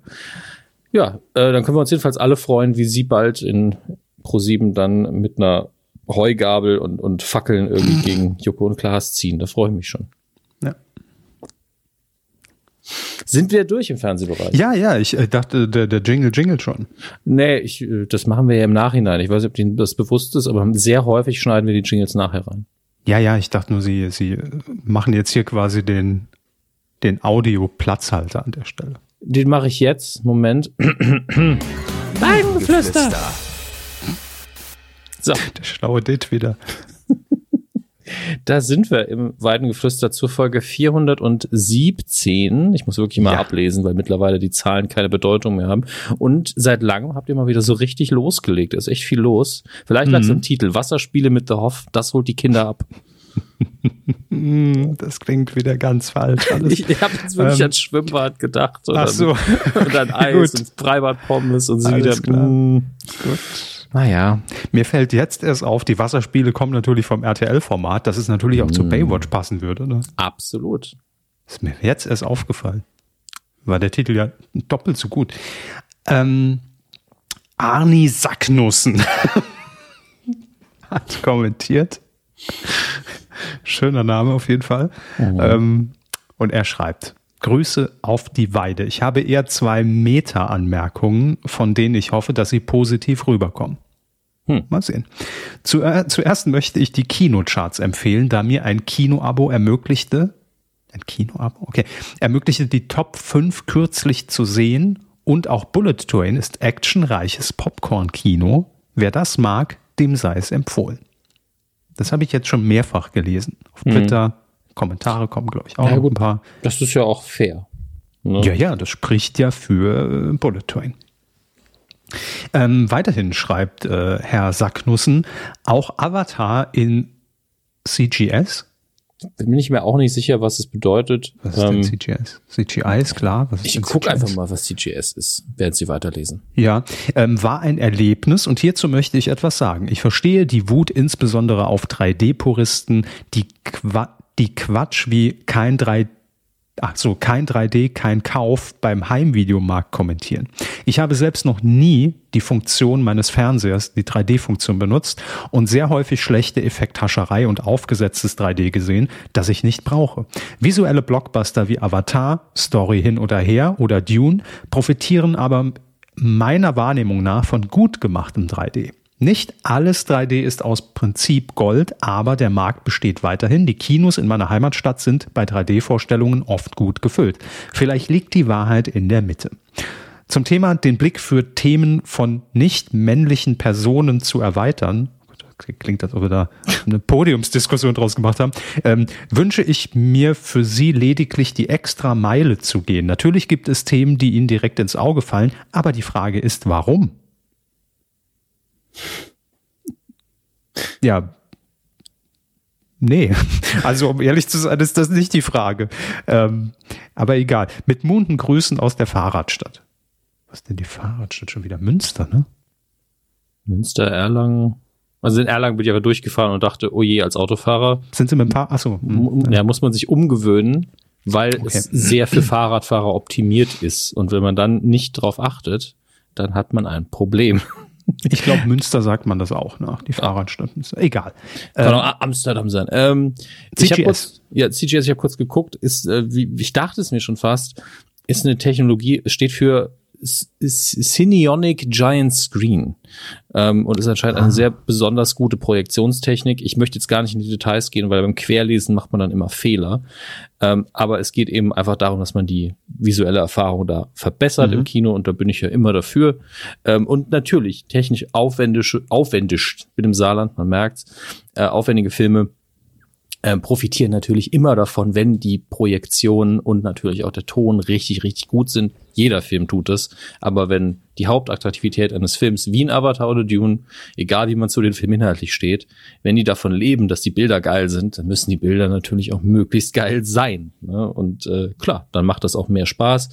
Ja, äh, dann können wir uns jedenfalls alle freuen, wie Sie bald in Pro7 dann mit einer Heugabel und, und Fackeln irgendwie gegen Joko und Klaas ziehen. Da freue ich mich schon. Sind wir durch im Fernsehbereich? Ja, ja, ich äh, dachte, der, der Jingle Jingle schon. Nee, ich, äh, das machen wir ja im Nachhinein. Ich weiß nicht, ob Ihnen das bewusst ist, aber sehr häufig schneiden wir die Jingles nachher rein. Ja, ja, ich dachte nur, Sie, Sie machen jetzt hier quasi den, den Audio-Platzhalter an der Stelle. Den mache ich jetzt. Moment. Weidengeflüster. So. Der schlaue Dit wieder. Da sind wir im Weidengeflüster zur Folge 417. Ich muss wirklich mal ja. ablesen, weil mittlerweile die Zahlen keine Bedeutung mehr haben. Und seit langem habt ihr mal wieder so richtig losgelegt. Da ist echt viel los. Vielleicht mhm. lag es im Titel. Wasserspiele mit The Hoff, das holt die Kinder ab. Das klingt wieder ganz falsch. Alles. Ich, habe jetzt wirklich ähm, an Schwimmbad gedacht. Ach so. Und an Eis und Freibad Pommes und so wieder. Klar. Mm. Gut. Naja. Mir fällt jetzt erst auf, die Wasserspiele kommen natürlich vom RTL-Format, dass es natürlich auch mm. zu Baywatch passen würde. Ne? Absolut. Ist mir jetzt erst aufgefallen. War der Titel ja doppelt so gut. Ähm, Arni Sacknussen hat kommentiert. Schöner Name auf jeden Fall. Mhm. Ähm, und er schreibt, Grüße auf die Weide. Ich habe eher zwei Meta-Anmerkungen, von denen ich hoffe, dass sie positiv rüberkommen. Hm. Mal sehen. Zu, äh, zuerst möchte ich die Kinocharts empfehlen, da mir ein Kinoabo ermöglichte, ein Kinoabo, okay, ermöglichte die Top 5 kürzlich zu sehen und auch Bullet Train ist actionreiches Popcorn-Kino, Wer das mag, dem sei es empfohlen. Das habe ich jetzt schon mehrfach gelesen. Auf mhm. Kommentare kommen, glaube ich, auch ja, gut. ein paar. Das ist ja auch fair. Ne? Ja, ja, das spricht ja für äh, Bullet Train. Ähm, weiterhin schreibt äh, Herr Sacknussen, auch Avatar in CGS bin ich mir auch nicht sicher, was es bedeutet. Was ist ähm, denn CGS? CGI ist klar. ich gucke einfach mal, was CGS ist, während Sie weiterlesen. Ja, ähm, war ein Erlebnis und hierzu möchte ich etwas sagen. Ich verstehe die Wut insbesondere auf 3D-Puristen, die, die Quatsch wie kein 3D ach so, kein 3D, kein Kauf beim Heimvideomarkt kommentieren. Ich habe selbst noch nie die Funktion meines Fernsehers, die 3D-Funktion benutzt und sehr häufig schlechte Effekthascherei und aufgesetztes 3D gesehen, das ich nicht brauche. Visuelle Blockbuster wie Avatar, Story hin oder her oder Dune profitieren aber meiner Wahrnehmung nach von gut gemachtem 3D. Nicht alles 3D ist aus Prinzip Gold, aber der Markt besteht weiterhin. Die Kinos in meiner Heimatstadt sind bei 3D-Vorstellungen oft gut gefüllt. Vielleicht liegt die Wahrheit in der Mitte. Zum Thema den Blick für Themen von nicht männlichen Personen zu erweitern, klingt, als ob wir da eine Podiumsdiskussion draus gemacht haben, ähm, wünsche ich mir für Sie lediglich die extra Meile zu gehen. Natürlich gibt es Themen, die Ihnen direkt ins Auge fallen, aber die Frage ist, warum? Ja. Nee, also um ehrlich zu sein, ist das nicht die Frage. Ähm, aber egal. Mit munden Grüßen aus der Fahrradstadt. Was ist denn die Fahrradstadt schon wieder? Münster, ne? Münster, Erlangen. Also in Erlangen bin ich aber durchgefahren und dachte, oh je, als Autofahrer. Sind Sie mit ein paar? Achso. Hm. Ja, muss man sich umgewöhnen, weil okay. es sehr für Fahrradfahrer optimiert ist. Und wenn man dann nicht drauf achtet, dann hat man ein Problem. Ich glaube, Münster sagt man das auch, ne? Die Fahrradstadt. Egal. Kann ähm, auch Amsterdam sein. Ähm, CGS. Ich kurz, ja, CGS, ich habe kurz geguckt, ist, äh, wie, ich dachte es mir schon fast, ist eine Technologie, steht für Cineonic Giant Screen ähm, und ist anscheinend eine ah. sehr besonders gute Projektionstechnik. Ich möchte jetzt gar nicht in die Details gehen, weil beim Querlesen macht man dann immer Fehler. Ähm, aber es geht eben einfach darum, dass man die visuelle Erfahrung da verbessert mhm. im Kino und da bin ich ja immer dafür. Ähm, und natürlich technisch aufwendig, aufwendig mit dem Saarland, man merkt's, äh, aufwendige Filme ähm, profitieren natürlich immer davon, wenn die Projektionen und natürlich auch der Ton richtig, richtig gut sind. Jeder Film tut es. Aber wenn die Hauptattraktivität eines Films wie ein Avatar oder Dune, egal wie man zu den Filmen inhaltlich steht, wenn die davon leben, dass die Bilder geil sind, dann müssen die Bilder natürlich auch möglichst geil sein. Ne? Und äh, klar, dann macht das auch mehr Spaß.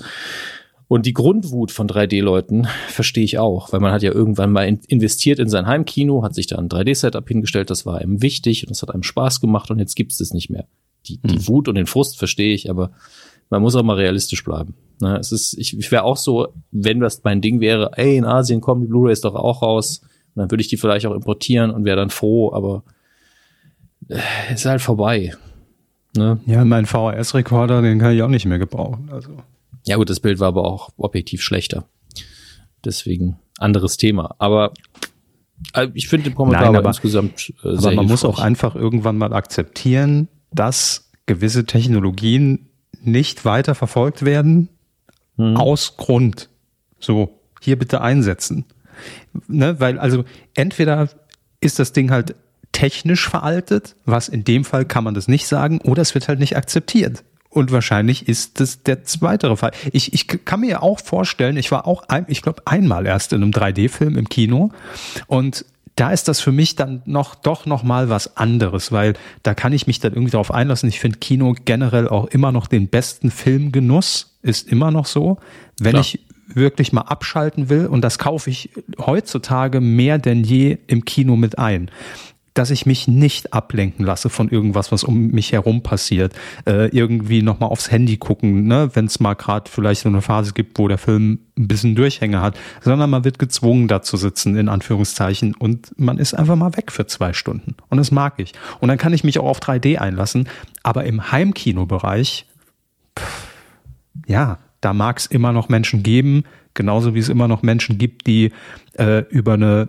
Und die Grundwut von 3D-Leuten verstehe ich auch, weil man hat ja irgendwann mal investiert in sein Heimkino, hat sich da ein 3D-Setup hingestellt, das war einem wichtig und das hat einem Spaß gemacht und jetzt gibt es das nicht mehr. Die, die mhm. Wut und den Frust verstehe ich, aber man muss auch mal realistisch bleiben. Ne, es ist, ich, ich wäre auch so, wenn das mein Ding wäre, ey, in Asien kommen die Blu-rays doch auch raus, und dann würde ich die vielleicht auch importieren und wäre dann froh, aber äh, ist halt vorbei. Ne? Ja, mein VHS-Rekorder, den kann ich auch nicht mehr gebrauchen. Also. Ja gut, das Bild war aber auch objektiv schlechter. Deswegen anderes Thema. Aber äh, ich finde den Kommentar aber, insgesamt äh, Aber man hilfreich. muss auch einfach irgendwann mal akzeptieren, dass gewisse Technologien nicht weiter verfolgt werden hm. aus Grund. So, hier bitte einsetzen. Ne, weil also entweder ist das Ding halt technisch veraltet, was in dem Fall kann man das nicht sagen, oder es wird halt nicht akzeptiert. Und wahrscheinlich ist das der zweitere Fall. Ich, ich kann mir auch vorstellen, ich war auch, ein, ich glaube, einmal erst in einem 3D-Film im Kino und da ist das für mich dann noch doch noch mal was anderes, weil da kann ich mich dann irgendwie darauf einlassen. Ich finde Kino generell auch immer noch den besten Filmgenuss, ist immer noch so. Wenn Klar. ich wirklich mal abschalten will und das kaufe ich heutzutage mehr denn je im Kino mit ein dass ich mich nicht ablenken lasse von irgendwas, was um mich herum passiert. Äh, irgendwie nochmal aufs Handy gucken, ne? wenn es mal gerade vielleicht so eine Phase gibt, wo der Film ein bisschen Durchhänge hat, sondern man wird gezwungen, da zu sitzen, in Anführungszeichen, und man ist einfach mal weg für zwei Stunden. Und das mag ich. Und dann kann ich mich auch auf 3D einlassen. Aber im Heimkinobereich, pff, ja, da mag es immer noch Menschen geben, genauso wie es immer noch Menschen gibt, die äh, über eine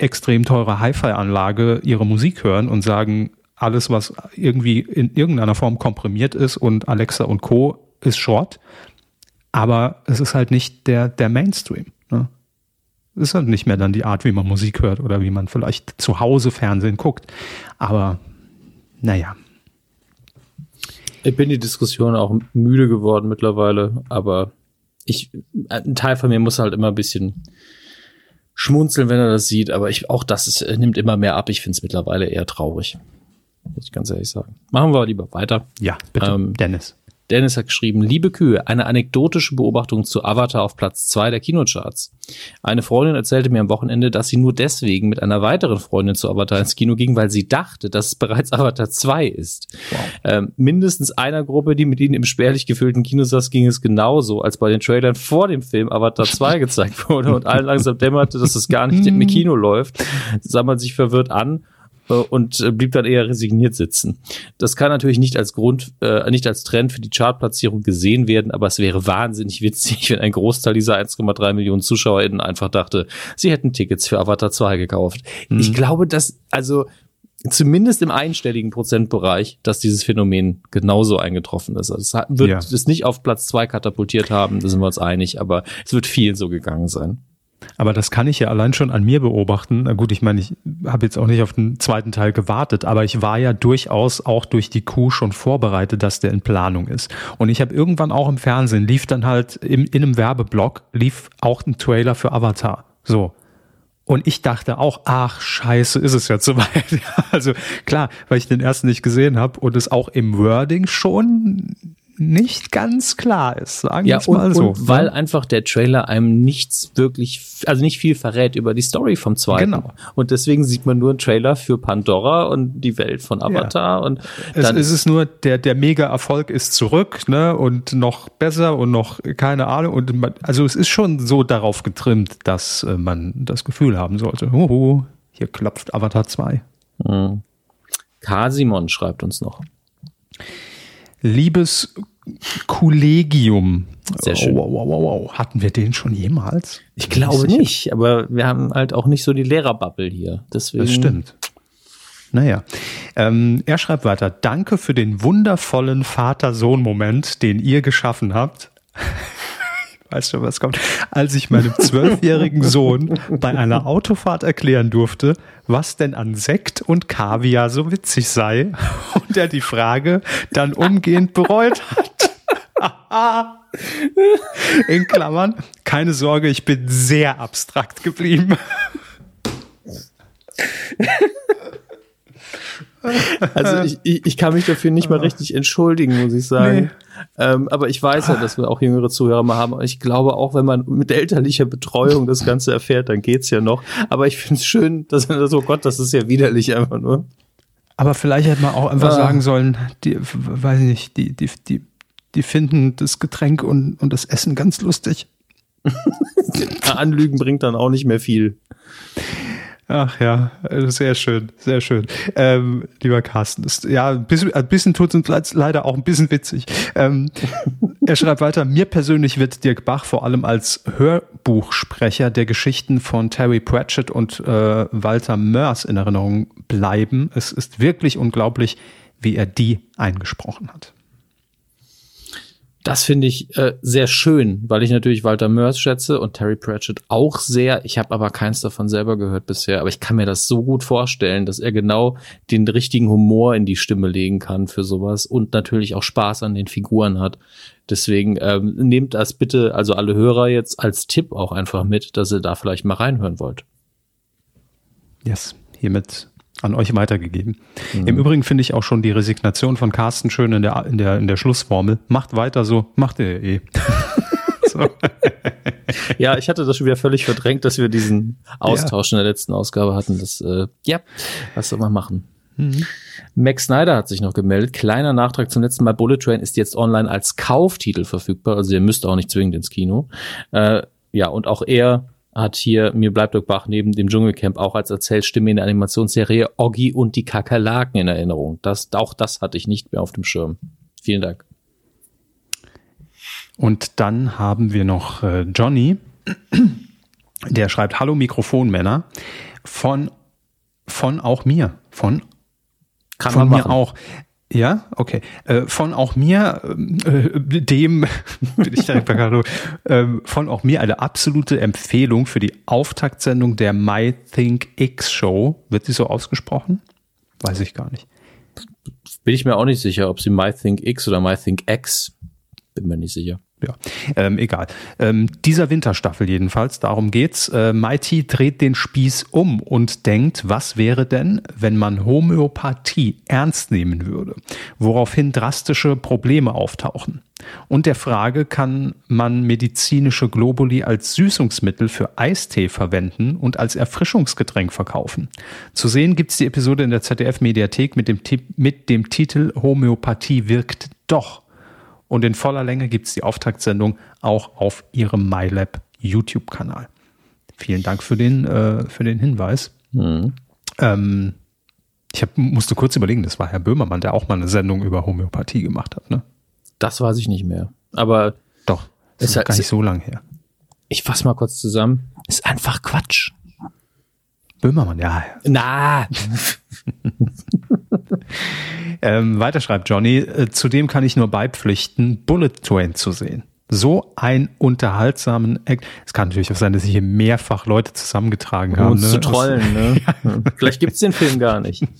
extrem teure Hi-Fi-Anlage ihre Musik hören und sagen, alles, was irgendwie in irgendeiner Form komprimiert ist und Alexa und Co. ist Short. Aber es ist halt nicht der, der Mainstream. Ne? ist halt nicht mehr dann die Art, wie man Musik hört oder wie man vielleicht zu Hause Fernsehen guckt. Aber naja. Ich bin die Diskussion auch müde geworden mittlerweile, aber ich, ein Teil von mir muss halt immer ein bisschen schmunzeln, wenn er das sieht, aber ich, auch das ist, nimmt immer mehr ab. Ich finde es mittlerweile eher traurig. Muss ich ganz ehrlich sagen. Machen wir lieber weiter. Ja, bitte, ähm, Dennis. Dennis hat geschrieben, liebe Kühe, eine anekdotische Beobachtung zu Avatar auf Platz zwei der Kinocharts. Eine Freundin erzählte mir am Wochenende, dass sie nur deswegen mit einer weiteren Freundin zu Avatar ins Kino ging, weil sie dachte, dass es bereits Avatar 2 ist. Wow. Ähm, mindestens einer Gruppe, die mit ihnen im spärlich gefüllten Kino saß, ging es genauso, als bei den Trailern vor dem Film Avatar 2 gezeigt wurde und allen langsam dämmerte, dass es gar nicht im Kino läuft, sah man sich verwirrt an und äh, blieb dann eher resigniert sitzen. Das kann natürlich nicht als Grund, äh, nicht als Trend für die Chartplatzierung gesehen werden, aber es wäre wahnsinnig witzig, wenn ein Großteil dieser 1,3 Millionen ZuschauerInnen einfach dachte, sie hätten Tickets für Avatar 2 gekauft. Mhm. Ich glaube, dass, also, zumindest im einstelligen Prozentbereich, dass dieses Phänomen genauso eingetroffen ist. Also es wird ja. es nicht auf Platz zwei katapultiert haben, da sind wir uns einig, aber es wird vielen so gegangen sein. Aber das kann ich ja allein schon an mir beobachten. Na gut, ich meine, ich habe jetzt auch nicht auf den zweiten Teil gewartet, aber ich war ja durchaus auch durch die Kuh schon vorbereitet, dass der in Planung ist. Und ich habe irgendwann auch im Fernsehen, lief dann halt im, in einem Werbeblock, lief auch ein Trailer für Avatar. So. Und ich dachte auch, ach scheiße, ist es ja zu weit. also klar, weil ich den ersten nicht gesehen habe und es auch im Wording schon nicht ganz klar ist, sagen wir ja, mal und, so. Und ne? weil einfach der Trailer einem nichts wirklich, also nicht viel verrät über die Story vom zweiten. Genau. Und deswegen sieht man nur einen Trailer für Pandora und die Welt von Avatar. Ja. Und dann es, ist nur, der, der Mega-Erfolg ist zurück, ne, und noch besser und noch keine Ahnung. Und man, also es ist schon so darauf getrimmt, dass äh, man das Gefühl haben sollte, hoho, hier klopft Avatar 2. Mhm. Kasimon schreibt uns noch. Liebes Kollegium. Sehr schön. Wow, wow, wow, wow. Hatten wir den schon jemals? Ich glaube nicht, nicht, aber wir haben halt auch nicht so die Lehrerbubble hier. Deswegen. Das stimmt. Naja, ähm, er schreibt weiter, danke für den wundervollen Vater-Sohn-Moment, den ihr geschaffen habt. Weißt du, was kommt? Als ich meinem zwölfjährigen Sohn bei einer Autofahrt erklären durfte, was denn an Sekt und Kaviar so witzig sei und er die Frage dann umgehend bereut hat. In Klammern, keine Sorge, ich bin sehr abstrakt geblieben. Also ich, ich, ich kann mich dafür nicht mal ah. richtig entschuldigen, muss ich sagen. Nee. Ähm, aber ich weiß ja, dass wir auch jüngere Zuhörer mal haben. Ich glaube auch, wenn man mit elterlicher Betreuung das Ganze erfährt, dann geht's ja noch. Aber ich finde es schön, dass man so, oh Gott, das ist ja widerlich einfach nur. Aber vielleicht hätte man auch einfach ah. sagen sollen, die, weiß ich nicht, die, die, die, die finden das Getränk und, und das Essen ganz lustig. Anlügen bringt dann auch nicht mehr viel. Ach ja, sehr schön, sehr schön. Ähm, lieber Carsten, ist, ja, ein bisschen, ein bisschen tut uns leider auch ein bisschen witzig. Ähm, er schreibt weiter, mir persönlich wird Dirk Bach vor allem als Hörbuchsprecher der Geschichten von Terry Pratchett und äh, Walter Mörs in Erinnerung bleiben. Es ist wirklich unglaublich, wie er die eingesprochen hat. Das finde ich äh, sehr schön, weil ich natürlich Walter Mörs schätze und Terry Pratchett auch sehr. Ich habe aber keins davon selber gehört bisher, aber ich kann mir das so gut vorstellen, dass er genau den richtigen Humor in die Stimme legen kann für sowas und natürlich auch Spaß an den Figuren hat. Deswegen ähm, nehmt das bitte, also alle Hörer jetzt als Tipp auch einfach mit, dass ihr da vielleicht mal reinhören wollt. Yes, hiermit an euch weitergegeben. Mhm. Im Übrigen finde ich auch schon die Resignation von Carsten schön in der, in der, in der Schlussformel. Macht weiter so, macht ihr eh. ja, ich hatte das schon wieder völlig verdrängt, dass wir diesen Austausch ja. in der letzten Ausgabe hatten. Das, äh, ja, was soll man machen? Mhm. Max Snyder hat sich noch gemeldet. Kleiner Nachtrag zum letzten Mal. Bullet Train ist jetzt online als Kauftitel verfügbar. Also ihr müsst auch nicht zwingend ins Kino. Äh, ja, und auch er hat hier Mir bleibt Dirk Bach neben dem Dschungelcamp auch als Erzählstimme in der Animationsserie Oggi und die Kakerlaken in Erinnerung. Das, auch das hatte ich nicht mehr auf dem Schirm. Vielen Dank. Und dann haben wir noch äh, Johnny, der schreibt Hallo Mikrofonmänner von von auch mir, von Kann von mir auch. Ja, okay. Äh, von auch mir, äh, dem, bin ich äh, von auch mir eine absolute Empfehlung für die Auftaktsendung der My Think X Show. Wird sie so ausgesprochen? Weiß ich gar nicht. Bin ich mir auch nicht sicher, ob sie My Think X oder My Think X. Bin mir nicht sicher ja, ähm, egal. Ähm, dieser Winterstaffel jedenfalls, darum geht's. Äh, Mighty dreht den Spieß um und denkt, was wäre denn, wenn man Homöopathie ernst nehmen würde, woraufhin drastische Probleme auftauchen. Und der Frage, kann man medizinische Globuli als Süßungsmittel für Eistee verwenden und als Erfrischungsgetränk verkaufen? Zu sehen gibt's die Episode in der ZDF-Mediathek mit dem, mit dem Titel Homöopathie wirkt doch. Und in voller Länge gibt es die Auftaktsendung auch auf ihrem MyLab YouTube-Kanal. Vielen Dank für den, äh, für den Hinweis. Mhm. Ähm, ich hab, musste kurz überlegen, das war Herr Böhmermann, der auch mal eine Sendung über Homöopathie gemacht hat. Ne? Das weiß ich nicht mehr. Aber doch, ist, ist gar nicht so lang her. Ich fasse mal kurz zusammen. Ist einfach Quatsch. Böhmermann, ja. Na. ähm, weiter schreibt Johnny, äh, zudem kann ich nur beipflichten, Bullet Train zu sehen so einen unterhaltsamen Act. Es kann natürlich auch sein, dass sich hier mehrfach Leute zusammengetragen um haben. Uns ne? zu trollen, ne? ja. Vielleicht gibt's den Film gar nicht.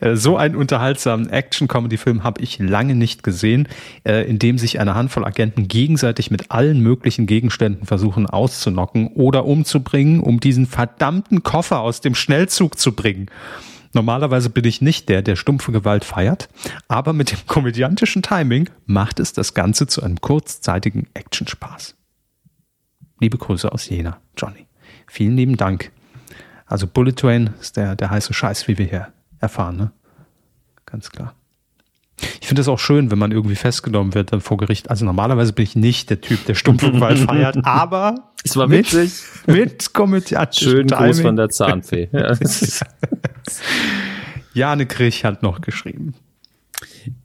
Äh, so einen unterhaltsamen Action-Comedy-Film habe ich lange nicht gesehen, äh, in dem sich eine Handvoll Agenten gegenseitig mit allen möglichen Gegenständen versuchen auszunocken oder umzubringen, um diesen verdammten Koffer aus dem Schnellzug zu bringen. Normalerweise bin ich nicht der, der stumpfe Gewalt feiert, aber mit dem komödiantischen Timing macht es das Ganze zu einem kurzzeitigen Actionspaß. Liebe Grüße aus Jena, Johnny. Vielen lieben Dank. Also Bullet Train ist der, der heiße Scheiß, wie wir hier erfahren, ne? Ganz klar. Ich finde es auch schön, wenn man irgendwie festgenommen wird dann vor Gericht. Also normalerweise bin ich nicht der Typ, der stumpfe Gewalt feiert, aber es war witzig. Mit, mit komödiantischem Schön Timing. Gruß von der Zahnfee. Ja. Jane Krich hat noch geschrieben.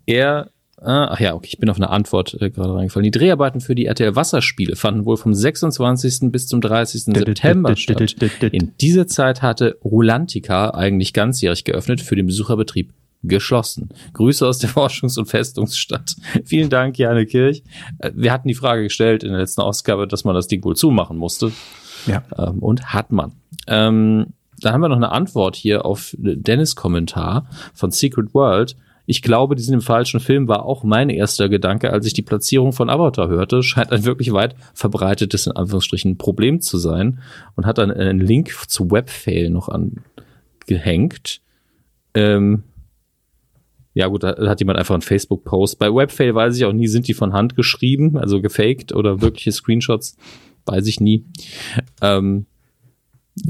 Er ah, Ach ja, okay, ich bin auf eine Antwort äh, gerade reingefallen. Die Dreharbeiten für die RTL Wasserspiele fanden wohl vom 26. bis zum 30. September statt. In dieser Zeit hatte Rulantica eigentlich ganzjährig geöffnet, für den Besucherbetrieb geschlossen. Grüße aus der Forschungs- und Festungsstadt. Vielen Dank, Jane Kirch. Äh, wir hatten die Frage gestellt in der letzten Ausgabe, dass man das Ding wohl zumachen musste. Ja. Ähm, und hat man. Ähm, dann haben wir noch eine Antwort hier auf Dennis Kommentar von Secret World. Ich glaube, die sind im falschen Film war auch mein erster Gedanke, als ich die Platzierung von Avatar hörte. Scheint ein wirklich weit verbreitetes, in Anführungsstrichen, Problem zu sein. Und hat dann einen Link zu Webfail noch angehängt. Ähm, ja gut, da hat jemand einfach einen Facebook-Post. Bei Webfail weiß ich auch nie, sind die von Hand geschrieben, also gefaked oder wirkliche Screenshots, weiß ich nie. Ähm,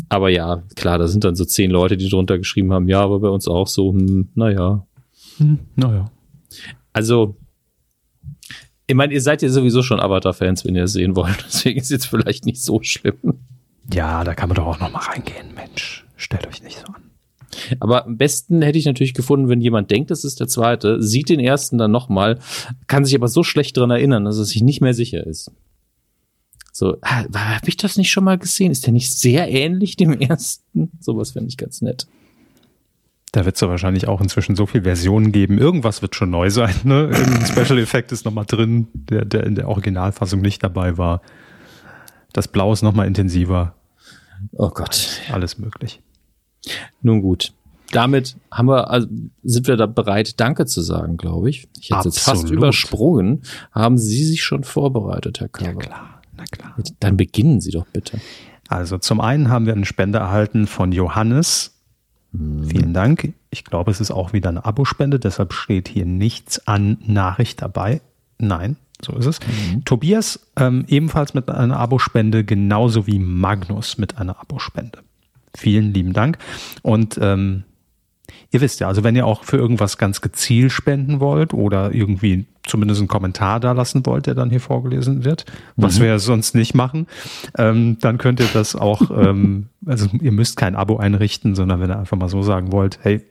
aber ja, klar, da sind dann so zehn Leute, die drunter geschrieben haben, ja, aber bei uns auch so, hm, naja. Hm, naja. Also, ich meine, ihr seid ja sowieso schon Avatar-Fans, wenn ihr es sehen wollt. Deswegen ist es jetzt vielleicht nicht so schlimm. Ja, da kann man doch auch noch mal reingehen, Mensch. Stellt euch nicht so an. Aber am besten hätte ich natürlich gefunden, wenn jemand denkt, das ist der zweite, sieht den ersten dann nochmal, kann sich aber so schlecht dran erinnern, dass er sich nicht mehr sicher ist. So, ah, habe ich das nicht schon mal gesehen? Ist der nicht sehr ähnlich dem ersten? Sowas fände ich ganz nett. Da wird es ja wahrscheinlich auch inzwischen so viele Versionen geben. Irgendwas wird schon neu sein. Ne? Irgendein Special Effekt ist nochmal drin, der, der in der Originalfassung nicht dabei war. Das Blau ist nochmal intensiver. Oh Gott. Alles möglich. Nun gut. Damit haben wir, also sind wir da bereit, Danke zu sagen, glaube ich. Ich hätte es fast übersprungen. Haben Sie sich schon vorbereitet, Herr Körber? Ja, klar. Na klar. Dann beginnen Sie doch bitte. Also zum einen haben wir eine Spende erhalten von Johannes. Hm. Vielen Dank. Ich glaube, es ist auch wieder eine Abospende, deshalb steht hier nichts an Nachricht dabei. Nein, so ist es. Mhm. Tobias ähm, ebenfalls mit einer Abospende, genauso wie Magnus mit einer Abospende. Vielen lieben Dank. Und ähm, ihr wisst ja, also wenn ihr auch für irgendwas ganz gezielt spenden wollt oder irgendwie zumindest einen Kommentar da lassen wollt, der dann hier vorgelesen wird, was mhm. wir ja sonst nicht machen, ähm, dann könnt ihr das auch, ähm, also ihr müsst kein Abo einrichten, sondern wenn ihr einfach mal so sagen wollt, hey,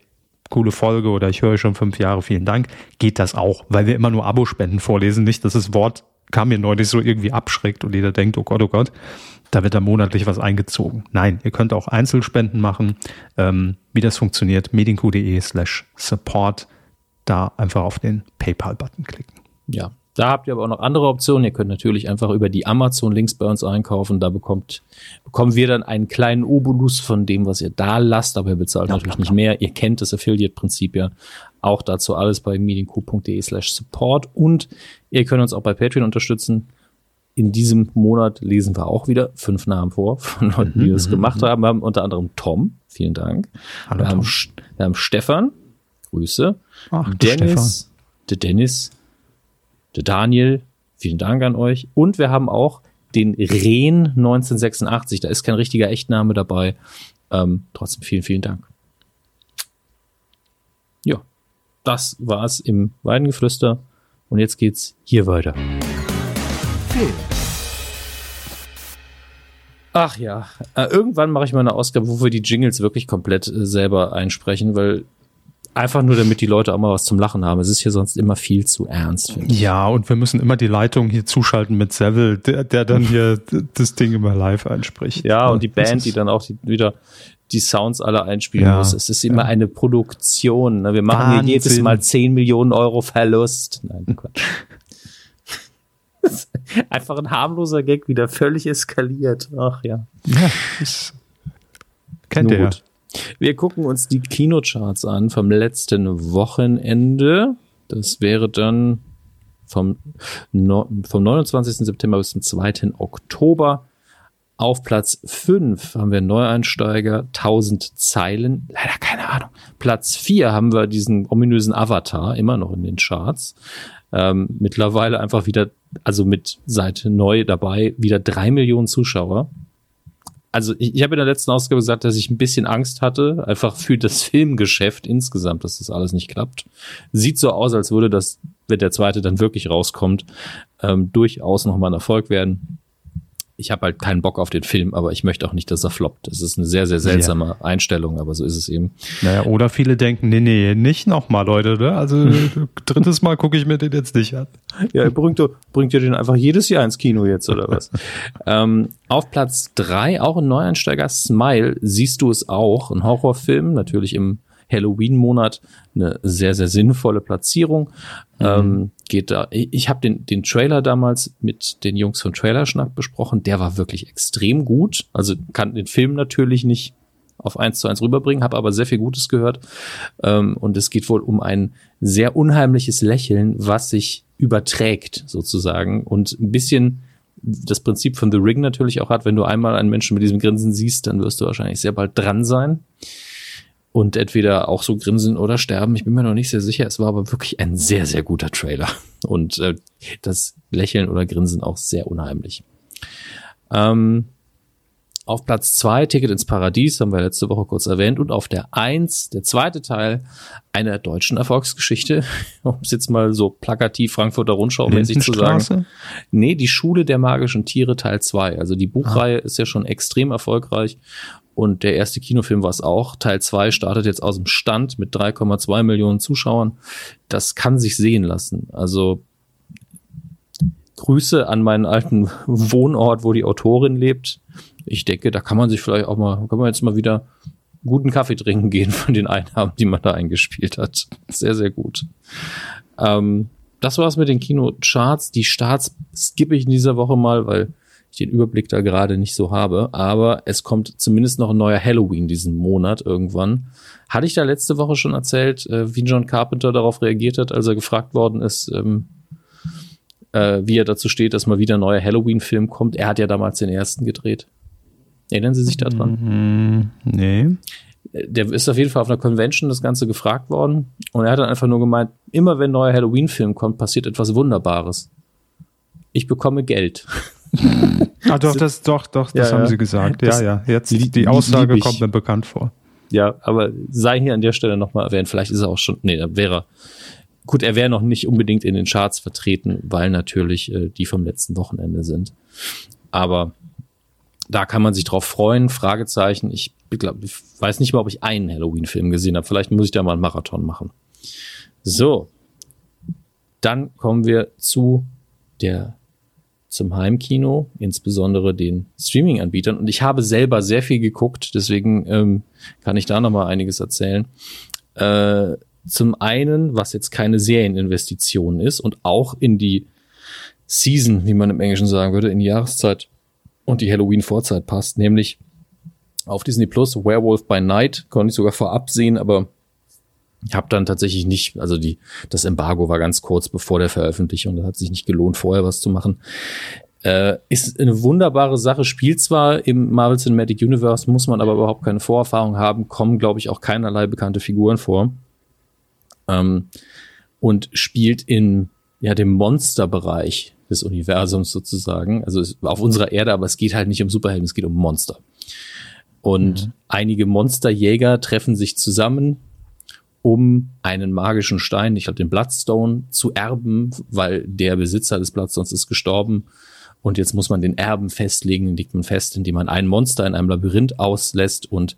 coole Folge oder ich höre schon fünf Jahre, vielen Dank, geht das auch, weil wir immer nur Abo-Spenden vorlesen, nicht, dass das Wort kam mir neulich so irgendwie abschreckt und jeder denkt, oh Gott, oh Gott, da wird da monatlich was eingezogen. Nein, ihr könnt auch Einzelspenden machen. Ähm, wie das funktioniert, medienq.de slash support. da einfach auf den PayPal-Button klicken. Ja, da habt ihr aber auch noch andere Optionen. Ihr könnt natürlich einfach über die Amazon-Links bei uns einkaufen. Da bekommt, bekommen wir dann einen kleinen Obolus von dem, was ihr da lasst, aber ihr bezahlt ja, natürlich nicht mehr. Ihr kennt das Affiliate-Prinzip ja. Auch dazu alles bei medienco.de slash support und ihr könnt uns auch bei Patreon unterstützen. In diesem Monat lesen wir auch wieder fünf Namen vor von Leuten, die mhm, das mhm, gemacht mhm. haben. Wir haben unter anderem Tom, vielen Dank. Hallo, wir, Tom. Haben, wir haben Stefan, Grüße. Ach, Dennis, der Dennis, der Daniel, vielen Dank an euch. Und wir haben auch den Rehn 1986. Da ist kein richtiger Echtname dabei. Ähm, trotzdem vielen, vielen Dank. Ja, das war's im Weidengeflüster. Und jetzt geht's hier weiter. Ach ja, äh, irgendwann mache ich mal eine Ausgabe, wo wir die Jingles wirklich komplett äh, selber einsprechen, weil Einfach nur, damit die Leute auch mal was zum Lachen haben. Es ist hier sonst immer viel zu ernst, finde ich. Ja, und wir müssen immer die Leitung hier zuschalten mit Seville, der, der dann hier das Ding immer live einspricht. Ja, und die Band, die dann auch die, wieder die Sounds alle einspielen ja, muss. Es ist immer ja. eine Produktion. Ne? Wir machen Wahnsinn. hier jedes Mal 10 Millionen Euro Verlust. Nein, Quatsch. Einfach ein harmloser Gag, wieder völlig eskaliert. Ach ja. Ja, kennt ihr. Wir gucken uns die Kinocharts an vom letzten Wochenende. Das wäre dann vom, no, vom 29. September bis zum 2. Oktober. Auf Platz 5 haben wir Neueinsteiger, 1000 Zeilen, leider keine Ahnung. Platz 4 haben wir diesen ominösen Avatar, immer noch in den Charts. Ähm, mittlerweile einfach wieder, also mit seit neu dabei, wieder drei Millionen Zuschauer also ich, ich habe in der letzten Ausgabe gesagt, dass ich ein bisschen Angst hatte, einfach für das Filmgeschäft insgesamt, dass das alles nicht klappt. Sieht so aus, als würde das, wenn der zweite dann wirklich rauskommt, ähm, durchaus nochmal ein Erfolg werden ich habe halt keinen Bock auf den Film, aber ich möchte auch nicht, dass er floppt. Das ist eine sehr, sehr seltsame ja. Einstellung, aber so ist es eben. Naja, oder viele denken, nee, nee, nicht nochmal, Leute, ne? Also drittes Mal gucke ich mir den jetzt nicht an. Ja, bringt, bringt ihr den einfach jedes Jahr ins Kino jetzt, oder was? ähm, auf Platz drei auch ein Neueinsteiger, Smile, siehst du es auch, ein Horrorfilm, natürlich im Halloween-Monat eine sehr, sehr sinnvolle Platzierung. Mhm. Ähm, geht da. Ich habe den, den Trailer damals mit den Jungs von Trailerschnack besprochen. Der war wirklich extrem gut. Also kann den Film natürlich nicht auf eins zu eins rüberbringen, habe aber sehr viel Gutes gehört. Ähm, und es geht wohl um ein sehr unheimliches Lächeln, was sich überträgt sozusagen und ein bisschen das Prinzip von The Ring natürlich auch hat, wenn du einmal einen Menschen mit diesem Grinsen siehst, dann wirst du wahrscheinlich sehr bald dran sein und entweder auch so grinsen oder sterben. Ich bin mir noch nicht sehr sicher. Es war aber wirklich ein sehr, sehr guter Trailer. Und äh, das Lächeln oder Grinsen auch sehr unheimlich. Ähm, auf Platz zwei Ticket ins Paradies, haben wir letzte Woche kurz erwähnt. Und auf der eins der zweite Teil einer deutschen Erfolgsgeschichte, um es jetzt mal so plakativ Frankfurter Rundschau mäßig zu sagen. Nee, die Schule der magischen Tiere Teil zwei Also die Buchreihe ah. ist ja schon extrem erfolgreich und der erste Kinofilm war es auch. Teil 2 startet jetzt aus dem Stand mit 3,2 Millionen Zuschauern. Das kann sich sehen lassen. Also Grüße an meinen alten Wohnort, wo die Autorin lebt. Ich denke, da kann man sich vielleicht auch mal, kann man jetzt mal wieder guten Kaffee trinken gehen von den Einnahmen, die man da eingespielt hat. Sehr, sehr gut. Ähm, das war's mit den Kinocharts. Die Starts skippe ich in dieser Woche mal, weil den Überblick da gerade nicht so habe. Aber es kommt zumindest noch ein neuer Halloween diesen Monat irgendwann. Hatte ich da letzte Woche schon erzählt, äh, wie John Carpenter darauf reagiert hat, als er gefragt worden ist, ähm, äh, wie er dazu steht, dass mal wieder ein neuer Halloween-Film kommt. Er hat ja damals den ersten gedreht. Erinnern Sie sich daran? Mhm, nee. Der ist auf jeden Fall auf einer Convention das Ganze gefragt worden und er hat dann einfach nur gemeint, immer wenn ein neuer Halloween-Film kommt, passiert etwas Wunderbares. Ich bekomme Geld. ah, doch, das, doch, doch, das ja, haben ja. sie gesagt. Das ja, ja. Jetzt die, die Aussage kommt mir bekannt vor. Ja, aber sei hier an der Stelle nochmal erwähnt. Vielleicht ist er auch schon, nee, da wäre gut, er wäre noch nicht unbedingt in den Charts vertreten, weil natürlich äh, die vom letzten Wochenende sind. Aber da kann man sich drauf freuen. Fragezeichen. Ich, glaub, ich weiß nicht mal, ob ich einen Halloween-Film gesehen habe. Vielleicht muss ich da mal einen Marathon machen. So. Dann kommen wir zu der zum Heimkino, insbesondere den Streaming-Anbietern. Und ich habe selber sehr viel geguckt, deswegen ähm, kann ich da noch mal einiges erzählen. Äh, zum einen, was jetzt keine Serieninvestition ist und auch in die Season, wie man im Englischen sagen würde, in die Jahreszeit und die Halloween-Vorzeit passt, nämlich auf Disney Plus Werewolf by Night, konnte ich sogar vorab sehen, aber ich habe dann tatsächlich nicht, also die, das Embargo war ganz kurz bevor der Veröffentlichung, da hat sich nicht gelohnt, vorher was zu machen. Äh, ist eine wunderbare Sache, spielt zwar im Marvel Cinematic Universe, muss man aber überhaupt keine Vorerfahrung haben, kommen, glaube ich, auch keinerlei bekannte Figuren vor. Ähm, und spielt in ja, dem Monsterbereich des Universums sozusagen. Also auf unserer Erde, aber es geht halt nicht um Superhelden, es geht um Monster. Und mhm. einige Monsterjäger treffen sich zusammen, um einen magischen Stein, ich glaube den Bloodstone, zu erben, weil der Besitzer des Bloodstones ist gestorben. Und jetzt muss man den Erben festlegen, den legt man fest, indem man ein Monster in einem Labyrinth auslässt und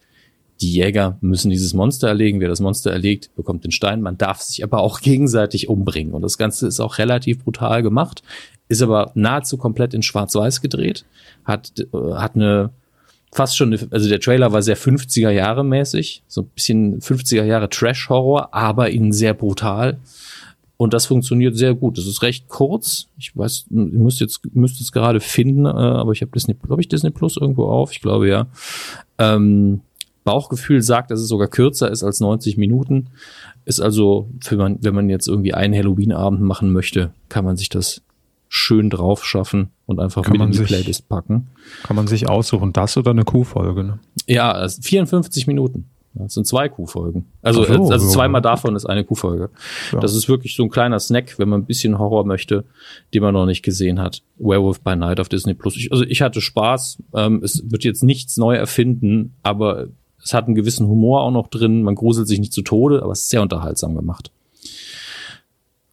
die Jäger müssen dieses Monster erlegen. Wer das Monster erlegt, bekommt den Stein. Man darf sich aber auch gegenseitig umbringen. Und das Ganze ist auch relativ brutal gemacht, ist aber nahezu komplett in Schwarz-Weiß gedreht, hat, äh, hat eine fast schon, also der Trailer war sehr 50er Jahre mäßig, so ein bisschen 50er Jahre Trash-Horror, aber ihnen sehr brutal. Und das funktioniert sehr gut. Das ist recht kurz. Ich weiß, ihr müsst jetzt, müsst es gerade finden, äh, aber ich habe Disney, glaube ich, Disney Plus irgendwo auf. Ich glaube ja. Ähm, Bauchgefühl sagt, dass es sogar kürzer ist als 90 Minuten. Ist also, für man, wenn man jetzt irgendwie einen Halloween-Abend machen möchte, kann man sich das schön drauf schaffen und einfach kann mit in die sich, Playlist packen. Kann man sich aussuchen, das oder eine Q-Folge, ne? Ja, also 54 Minuten. Das sind zwei Q-Folgen. Also, so, also zweimal davon ist eine Q-Folge. Ja. Das ist wirklich so ein kleiner Snack, wenn man ein bisschen Horror möchte, den man noch nicht gesehen hat. Werewolf by Night auf Disney Plus. also ich hatte Spaß. Ähm, es wird jetzt nichts neu erfinden, aber es hat einen gewissen Humor auch noch drin. Man gruselt sich nicht zu Tode, aber es ist sehr unterhaltsam gemacht.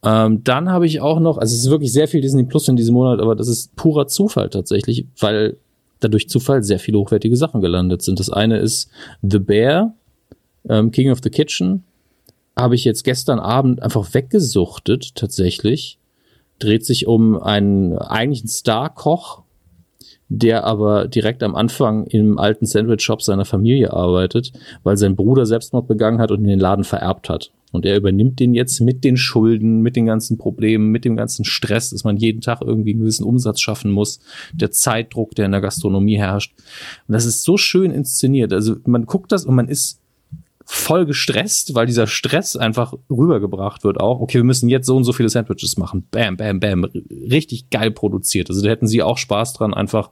Ähm, dann habe ich auch noch, also es ist wirklich sehr viel Disney Plus in diesem Monat, aber das ist purer Zufall tatsächlich, weil dadurch Zufall sehr viele hochwertige Sachen gelandet sind. Das eine ist The Bear, ähm, King of the Kitchen, habe ich jetzt gestern Abend einfach weggesuchtet tatsächlich. Dreht sich um einen eigentlichen Star-Koch, der aber direkt am Anfang im alten Sandwich-Shop seiner Familie arbeitet, weil sein Bruder Selbstmord begangen hat und den Laden vererbt hat. Und er übernimmt den jetzt mit den Schulden, mit den ganzen Problemen, mit dem ganzen Stress, dass man jeden Tag irgendwie einen gewissen Umsatz schaffen muss, der Zeitdruck, der in der Gastronomie herrscht. Und das ist so schön inszeniert. Also man guckt das und man ist voll gestresst, weil dieser Stress einfach rübergebracht wird auch. Okay, wir müssen jetzt so und so viele Sandwiches machen. Bam, bam, bam. Richtig geil produziert. Also da hätten sie auch Spaß dran, einfach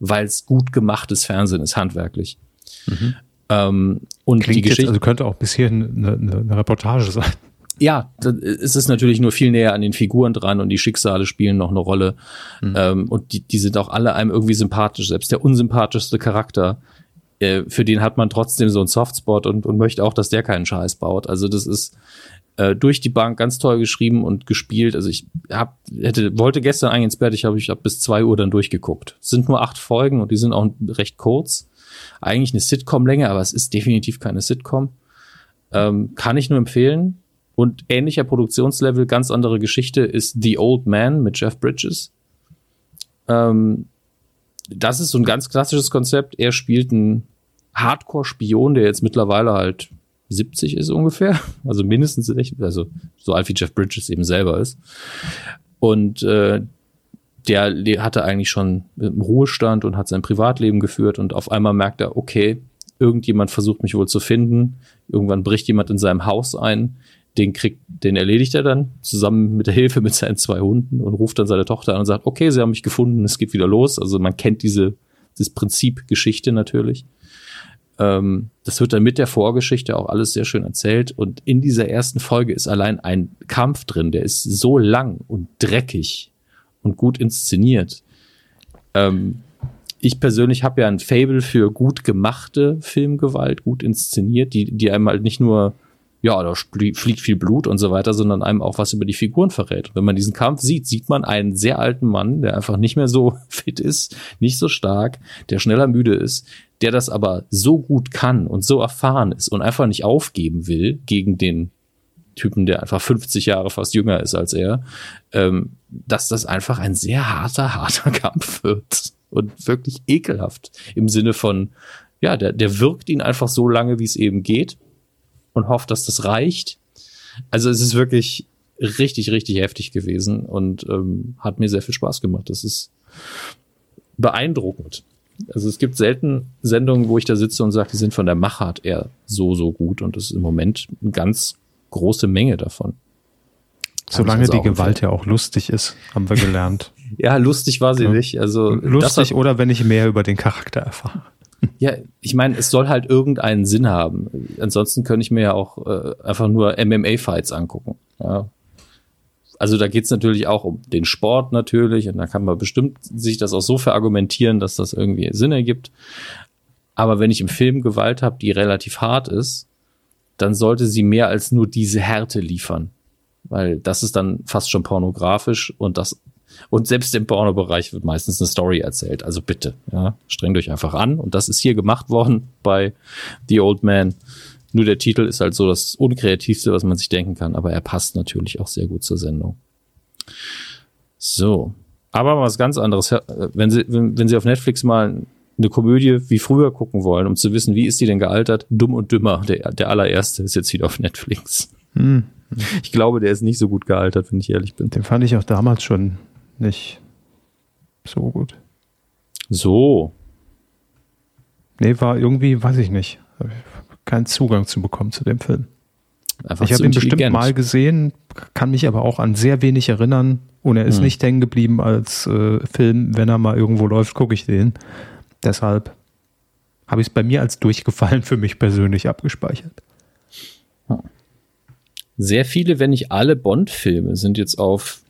weil es gut gemachtes Fernsehen ist, handwerklich. Mhm. Ähm, und Klingt die Geschichte. Jetzt, also könnte auch bis hierhin eine, eine, eine Reportage sein. Ja, es ist natürlich nur viel näher an den Figuren dran und die Schicksale spielen noch eine Rolle. Mhm. Ähm, und die, die sind auch alle einem irgendwie sympathisch. Selbst der unsympathischste Charakter, äh, für den hat man trotzdem so einen Softspot und, und möchte auch, dass der keinen Scheiß baut. Also das ist äh, durch die Bank ganz toll geschrieben und gespielt. Also ich hab, hätte, wollte gestern eigentlich ins Bett, ich habe ich hab bis zwei Uhr dann durchgeguckt. Es sind nur acht Folgen und die sind auch recht kurz eigentlich eine Sitcom-Länge, aber es ist definitiv keine Sitcom. Ähm, kann ich nur empfehlen. Und ähnlicher Produktionslevel, ganz andere Geschichte ist The Old Man mit Jeff Bridges. Ähm, das ist so ein ganz klassisches Konzept. Er spielt einen Hardcore-Spion, der jetzt mittlerweile halt 70 ist ungefähr. Also mindestens, also so alt wie Jeff Bridges eben selber ist. Und äh, der hatte eigentlich schon im Ruhestand und hat sein Privatleben geführt und auf einmal merkt er, okay, irgendjemand versucht mich wohl zu finden. Irgendwann bricht jemand in seinem Haus ein. Den kriegt, den erledigt er dann zusammen mit der Hilfe mit seinen zwei Hunden und ruft dann seine Tochter an und sagt, okay, sie haben mich gefunden, es geht wieder los. Also man kennt diese, das Prinzip Geschichte natürlich. Ähm, das wird dann mit der Vorgeschichte auch alles sehr schön erzählt. Und in dieser ersten Folge ist allein ein Kampf drin, der ist so lang und dreckig und gut inszeniert. Ähm, ich persönlich habe ja ein Fable für gut gemachte Filmgewalt, gut inszeniert, die, die einem halt nicht nur, ja, da fliegt viel Blut und so weiter, sondern einem auch was über die Figuren verrät. Wenn man diesen Kampf sieht, sieht man einen sehr alten Mann, der einfach nicht mehr so fit ist, nicht so stark, der schneller müde ist, der das aber so gut kann und so erfahren ist und einfach nicht aufgeben will gegen den Typen, der einfach 50 Jahre fast jünger ist als er, ähm, dass das einfach ein sehr harter, harter Kampf wird und wirklich ekelhaft im Sinne von, ja, der, der wirkt ihn einfach so lange, wie es eben geht und hofft, dass das reicht. Also es ist wirklich richtig, richtig heftig gewesen und ähm, hat mir sehr viel Spaß gemacht. Das ist beeindruckend. Also es gibt selten Sendungen, wo ich da sitze und sage, die sind von der Machart eher so, so gut und das ist im Moment eine ganz große Menge davon. Solange also die Gewalt ja auch lustig ist, haben wir gelernt. ja, lustig war sie ja. nicht. Also lustig oder wenn ich mehr über den Charakter erfahre. Ja, ich meine, es soll halt irgendeinen Sinn haben. Ansonsten könnte ich mir ja auch äh, einfach nur MMA-Fights angucken. Ja. Also da geht's natürlich auch um den Sport natürlich und da kann man bestimmt sich das auch so verargumentieren, dass das irgendwie Sinn ergibt. Aber wenn ich im Film Gewalt habe, die relativ hart ist, dann sollte sie mehr als nur diese Härte liefern. Weil das ist dann fast schon pornografisch und das und selbst im Pornobereich wird meistens eine Story erzählt. Also bitte, ja, strengt euch einfach an. Und das ist hier gemacht worden bei The Old Man. Nur der Titel ist halt so das unkreativste, was man sich denken kann, aber er passt natürlich auch sehr gut zur Sendung. So. Aber was ganz anderes. Wenn Sie, wenn, wenn Sie auf Netflix mal eine Komödie wie früher gucken wollen, um zu wissen, wie ist die denn gealtert? Dumm und Dümmer, der, der allererste ist jetzt wieder auf Netflix. Hm. Ich glaube, der ist nicht so gut gealtert, wenn ich ehrlich bin. Den fand ich auch damals schon nicht so gut. So. Nee, war irgendwie, weiß ich nicht, keinen Zugang zu bekommen zu dem Film. Einfach ich habe ihn bestimmt mal gesehen, kann mich aber auch an sehr wenig erinnern und er ist hm. nicht hängen geblieben als äh, Film. Wenn er mal irgendwo läuft, gucke ich den. Deshalb habe ich es bei mir als durchgefallen für mich persönlich abgespeichert. Sehr viele, wenn nicht alle Bond-Filme sind jetzt auf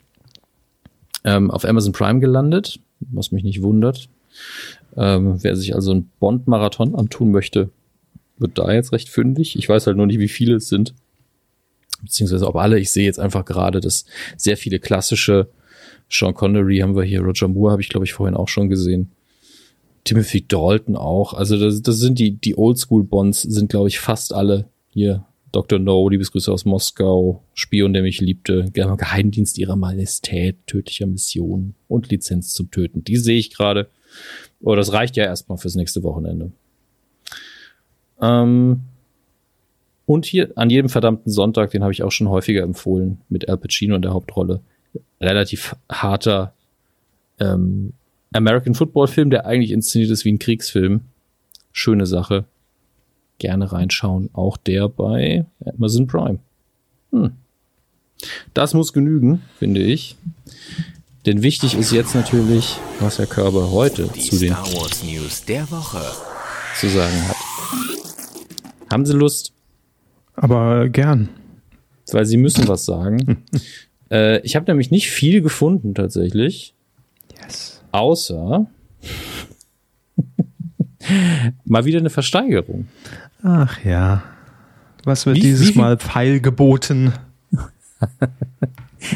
ähm, auf Amazon Prime gelandet, was mich nicht wundert. Ähm, wer sich also einen Bond-Marathon antun möchte, wird da jetzt recht fündig. Ich weiß halt nur nicht, wie viele es sind. Beziehungsweise ob alle. Ich sehe jetzt einfach gerade, dass sehr viele klassische Sean Connery haben wir hier, Roger Moore habe ich, glaube ich, vorhin auch schon gesehen. Timothy Dalton auch. Also das, das sind die, die Oldschool-Bonds sind, glaube ich, fast alle hier Dr. No, Liebesgrüße aus Moskau, Spion, der mich liebte, Geheimdienst ihrer Majestät, tödlicher Mission und Lizenz zum Töten. Die sehe ich gerade. Aber das reicht ja erstmal fürs nächste Wochenende. Ähm und hier an jedem verdammten Sonntag, den habe ich auch schon häufiger empfohlen, mit Al Pacino in der Hauptrolle. Relativ harter ähm, American Football Film, der eigentlich inszeniert ist wie ein Kriegsfilm. Schöne Sache gerne reinschauen. Auch der bei Amazon Prime. Hm. Das muss genügen, finde ich. Denn wichtig ist jetzt natürlich, was Herr Körber heute Die zu den Star Wars News der Woche zu sagen hat. Haben Sie Lust? Aber gern. Weil Sie müssen was sagen. äh, ich habe nämlich nicht viel gefunden tatsächlich. Yes. Außer mal wieder eine Versteigerung. Ach ja. Was wird wie, dieses wie Mal Pfeil geboten?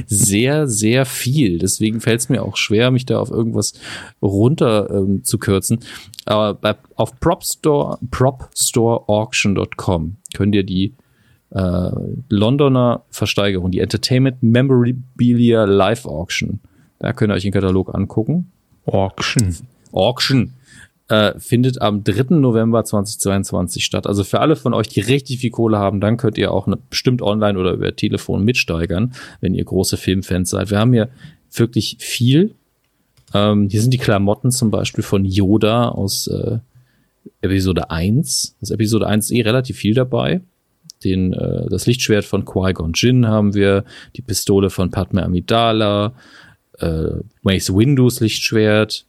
sehr, sehr viel. Deswegen fällt es mir auch schwer, mich da auf irgendwas runter ähm, zu kürzen. Aber bei, auf PropStore, PropStoreAuction.com könnt ihr die äh, Londoner Versteigerung, die Entertainment Memorabilia Live Auction, da könnt ihr euch den Katalog angucken. Auction. Auction äh, findet am 3. November 2022 statt. Also für alle von euch, die richtig viel Kohle haben, dann könnt ihr auch eine, bestimmt online oder über Telefon mitsteigern, wenn ihr große Filmfans seid. Wir haben hier wirklich viel. Ähm, hier sind die Klamotten zum Beispiel von Yoda aus äh, Episode 1. Das Episode 1 ist eh relativ viel dabei. Den, äh, das Lichtschwert von Qui-Gon Jinn haben wir, die Pistole von Padme Amidala, äh, Mace Windows Lichtschwert,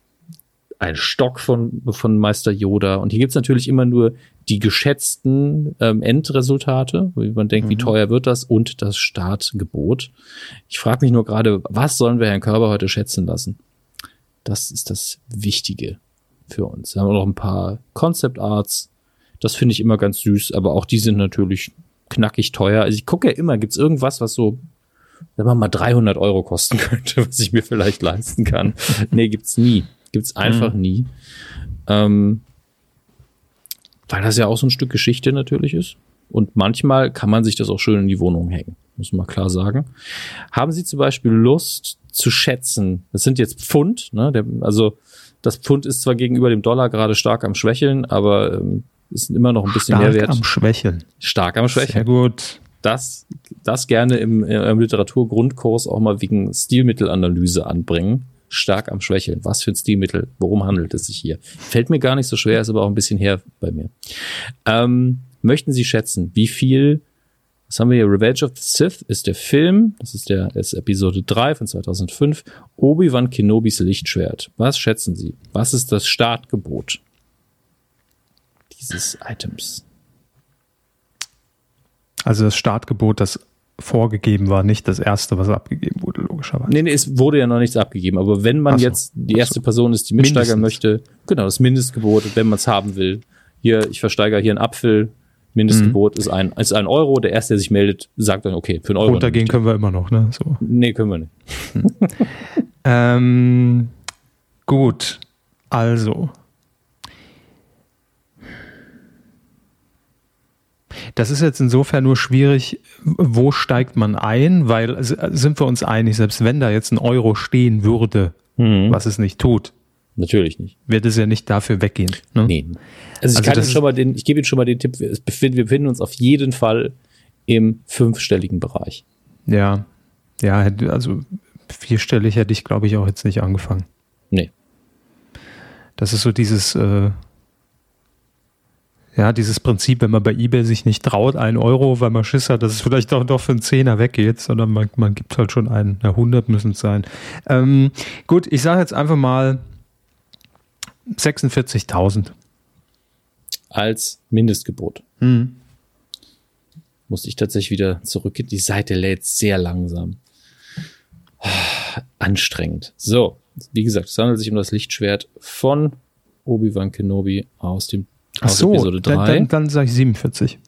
ein Stock von, von Meister Yoda. Und hier gibt's natürlich immer nur die geschätzten ähm, Endresultate, wie man denkt, mhm. wie teuer wird das, und das Startgebot. Ich frage mich nur gerade, was sollen wir Herrn Körber heute schätzen lassen? Das ist das Wichtige für uns. Wir haben noch ein paar Concept Arts. Das finde ich immer ganz süß, aber auch die sind natürlich knackig teuer. Also ich gucke ja immer, gibt's irgendwas, was so wenn man mal 300 Euro kosten könnte, was ich mir vielleicht leisten kann. nee, gibt's nie. Gibt's einfach mhm. nie. Ähm, weil das ja auch so ein Stück Geschichte natürlich ist. Und manchmal kann man sich das auch schön in die Wohnung hängen, muss man klar sagen. Haben Sie zum Beispiel Lust zu schätzen? Das sind jetzt Pfund, ne? Der, also das Pfund ist zwar gegenüber dem Dollar gerade stark am Schwächeln, aber ähm, ist immer noch ein bisschen stark mehr wert. Stark am Schwächeln. Stark am Schwächeln. Sehr gut. das, das gerne im, im Literaturgrundkurs auch mal wegen Stilmittelanalyse anbringen. Stark am Schwächeln. Was für ein Stilmittel? Worum handelt es sich hier? Fällt mir gar nicht so schwer, ist aber auch ein bisschen her bei mir. Ähm, möchten Sie schätzen, wie viel was haben wir hier? Revenge of the Sith ist der Film. Das ist der ist Episode 3 von 2005. Obi-Wan Kenobis Lichtschwert. Was schätzen Sie? Was ist das Startgebot dieses Items? Also das Startgebot, das vorgegeben war, nicht das erste, was abgegeben wurde, logischerweise. Nee, nee, es wurde ja noch nichts abgegeben. Aber wenn man so, jetzt die erste so. Person ist, die mitsteigern möchte, genau, das Mindestgebot, wenn man es haben will. Hier, ich versteigere hier einen Apfel, Mindestgebot mhm. ist, ein, ist ein Euro. Der Erste, der sich meldet, sagt dann, okay, für einen Euro. Runtergehen können wir immer noch, ne? So. Nee, können wir nicht. ähm, gut, also. Das ist jetzt insofern nur schwierig, wo steigt man ein, weil sind wir uns einig, selbst wenn da jetzt ein Euro stehen würde, mhm. was es nicht tut, Natürlich nicht. Wird es ja nicht dafür weggehen. Ne? Nee. Also ich also kann schon mal den, ich gebe Ihnen schon mal den Tipp, wir befinden uns auf jeden Fall im fünfstelligen Bereich. Ja. Ja, also vierstellig hätte ich, glaube ich, auch jetzt nicht angefangen. Nee. Das ist so dieses, äh, ja, dieses Prinzip, wenn man bei eBay sich nicht traut, ein Euro, weil man Schiss hat, dass es vielleicht doch, doch für einen Zehner weggeht, sondern man, man gibt halt schon einen, na, 100 müssen es sein. Ähm, gut, ich sage jetzt einfach mal 46.000. Als Mindestgebot. Mhm. Muss ich tatsächlich wieder zurückgehen. Die Seite lädt sehr langsam. Anstrengend. So, wie gesagt, es handelt sich um das Lichtschwert von Obi-Wan Kenobi aus dem Ach so, Episode 3. Dann, dann, dann sage ich 47.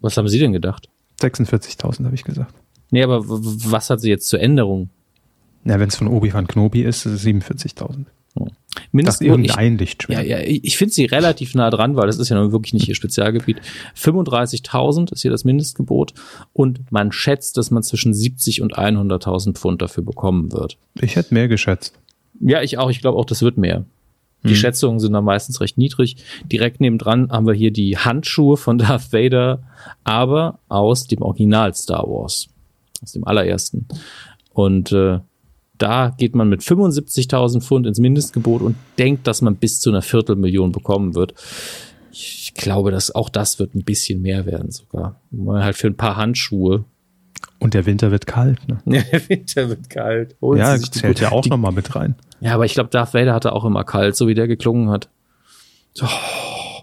Was haben Sie denn gedacht? 46.000 habe ich gesagt. Nee, aber was hat sie jetzt zur Änderung? Na, wenn es von Obi-Wan Kenobi ist, ist es 47.000. Mindestens irgendein Lichtschwert. Ja, ja, ich finde sie relativ nah dran, weil das ist ja nun wirklich nicht ihr Spezialgebiet. 35.000 ist hier das Mindestgebot und man schätzt, dass man zwischen 70 und 100.000 Pfund dafür bekommen wird. Ich hätte mehr geschätzt. Ja, ich auch. Ich glaube auch, das wird mehr. Die hm. Schätzungen sind da meistens recht niedrig. Direkt nebendran haben wir hier die Handschuhe von Darth Vader, aber aus dem Original Star Wars. Aus dem allerersten. Und äh, da geht man mit 75.000 Pfund ins Mindestgebot und denkt, dass man bis zu einer Viertelmillion bekommen wird. Ich glaube, dass auch das wird ein bisschen mehr werden sogar. Mal halt für ein paar Handschuhe. Und der Winter wird kalt, ne? Ja, der Winter wird kalt. Holen ja, zählt ja auch nochmal mit rein. Ja, aber ich glaube, Darth Vader hatte auch immer kalt, so wie der geklungen hat. Oh.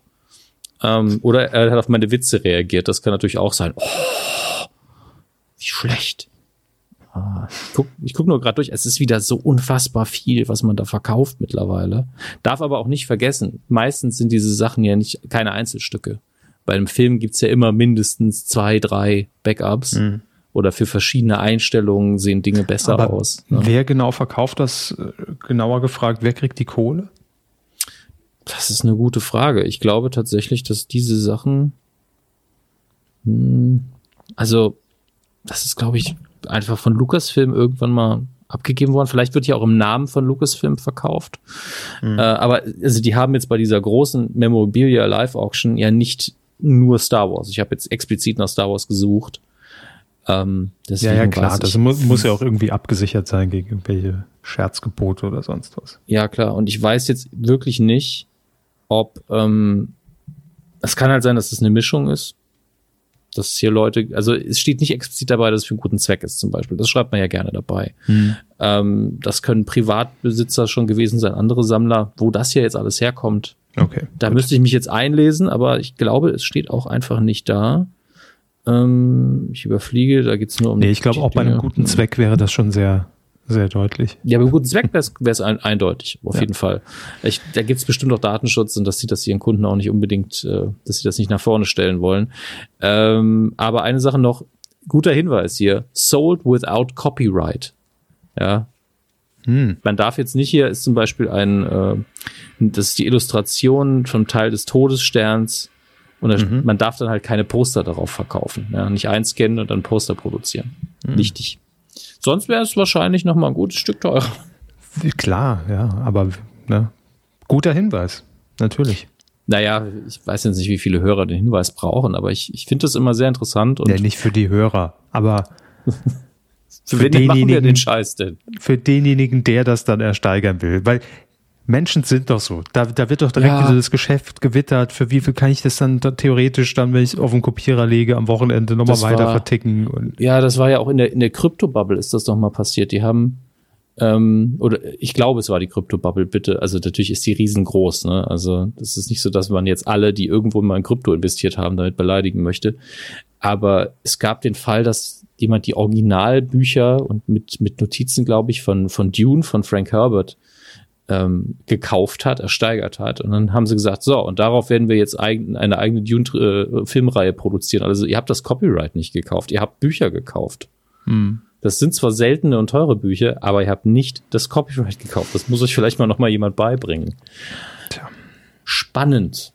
Ähm, oder er hat auf meine Witze reagiert. Das kann natürlich auch sein. Oh, wie schlecht. Ich guck, ich guck nur gerade durch, es ist wieder so unfassbar viel, was man da verkauft mittlerweile. Darf aber auch nicht vergessen, meistens sind diese Sachen ja nicht keine Einzelstücke. Bei einem Film gibt's ja immer mindestens zwei, drei Backups. Mhm. Oder für verschiedene Einstellungen sehen Dinge besser aber aus. Ne? Wer genau verkauft das? Äh, genauer gefragt, wer kriegt die Kohle? Das ist eine gute Frage. Ich glaube tatsächlich, dass diese Sachen, hm, also das ist, glaube ich, einfach von Lucasfilm irgendwann mal abgegeben worden. Vielleicht wird ja auch im Namen von Lucasfilm verkauft. Mhm. Äh, aber also die haben jetzt bei dieser großen Memorabilia Live Auction ja nicht nur Star Wars. Ich habe jetzt explizit nach Star Wars gesucht. Ähm, ja, ja, klar. Das muss, muss ja auch irgendwie abgesichert sein gegen irgendwelche Scherzgebote oder sonst was. Ja, klar. Und ich weiß jetzt wirklich nicht, ob ähm, es kann halt sein, dass es das eine Mischung ist dass hier Leute, also es steht nicht explizit dabei, dass es für einen guten Zweck ist zum Beispiel. Das schreibt man ja gerne dabei. Hm. Ähm, das können Privatbesitzer schon gewesen sein, andere Sammler, wo das hier jetzt alles herkommt. Okay. Da gut. müsste ich mich jetzt einlesen, aber ich glaube, es steht auch einfach nicht da. Ähm, ich überfliege, da geht's nur um. Nee, ich glaube auch bei einem guten Zweck wäre das schon sehr sehr deutlich. Ja, bei guten Zweck wäre es ein, eindeutig, auf ja. jeden Fall. Ich, da gibt es bestimmt auch Datenschutz und das sieht das ihren Kunden auch nicht unbedingt, äh, dass sie das nicht nach vorne stellen wollen. Ähm, aber eine Sache noch, guter Hinweis hier, sold without copyright. Ja. Hm. Man darf jetzt nicht hier, ist zum Beispiel ein, äh, das ist die Illustration vom Teil des Todessterns und das, mhm. man darf dann halt keine Poster darauf verkaufen. Ja? Nicht einscannen und dann Poster produzieren. Mhm. Wichtig. Sonst wäre es wahrscheinlich noch mal ein gutes Stück teurer. Klar, ja, aber ne, guter Hinweis, natürlich. naja, ich weiß jetzt nicht, wie viele Hörer den Hinweis brauchen, aber ich, ich finde das immer sehr interessant. Und ja, nicht für die Hörer, aber für, für denjenigen, machen wir den Scheiß denn? Für denjenigen, der das dann ersteigern will. Weil Menschen sind doch so. Da, da wird doch direkt ja. das Geschäft gewittert. Für wie viel kann ich das dann da theoretisch dann, wenn ich auf den Kopierer lege, am Wochenende nochmal weiter war, verticken? Und ja, das war ja auch in der, in der Krypto-Bubble ist das doch mal passiert. Die haben, ähm, oder ich glaube, es war die Krypto-Bubble, bitte. Also natürlich ist die riesengroß. Ne? Also das ist nicht so, dass man jetzt alle, die irgendwo mal in Krypto investiert haben, damit beleidigen möchte. Aber es gab den Fall, dass jemand die Originalbücher und mit, mit Notizen, glaube ich, von, von Dune, von Frank Herbert, ähm, gekauft hat, ersteigert hat. Und dann haben sie gesagt, so, und darauf werden wir jetzt eigen, eine eigene Dune-Filmreihe äh, produzieren. Also ihr habt das Copyright nicht gekauft, ihr habt Bücher gekauft. Hm. Das sind zwar seltene und teure Bücher, aber ihr habt nicht das Copyright gekauft. Das muss euch vielleicht mal noch mal jemand beibringen. Tja. Spannend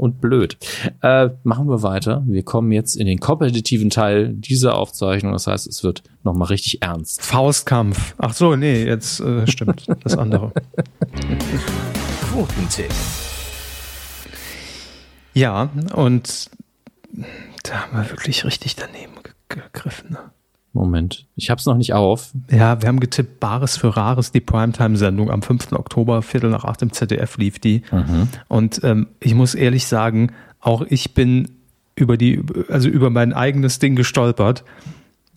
und blöd. Äh, machen wir weiter. Wir kommen jetzt in den kompetitiven Teil dieser Aufzeichnung. Das heißt, es wird nochmal richtig ernst. Faustkampf. Ach so, nee, jetzt äh, stimmt das andere. Quotentipp. Ja, und da haben wir wirklich richtig daneben gegriffen. Ne? Moment, ich habe es noch nicht auf. Ja, wir haben getippt, Bares für Rares, die Primetime-Sendung am 5. Oktober, Viertel nach acht im ZDF lief die. Mhm. Und ähm, ich muss ehrlich sagen, auch ich bin über die, also über mein eigenes Ding gestolpert,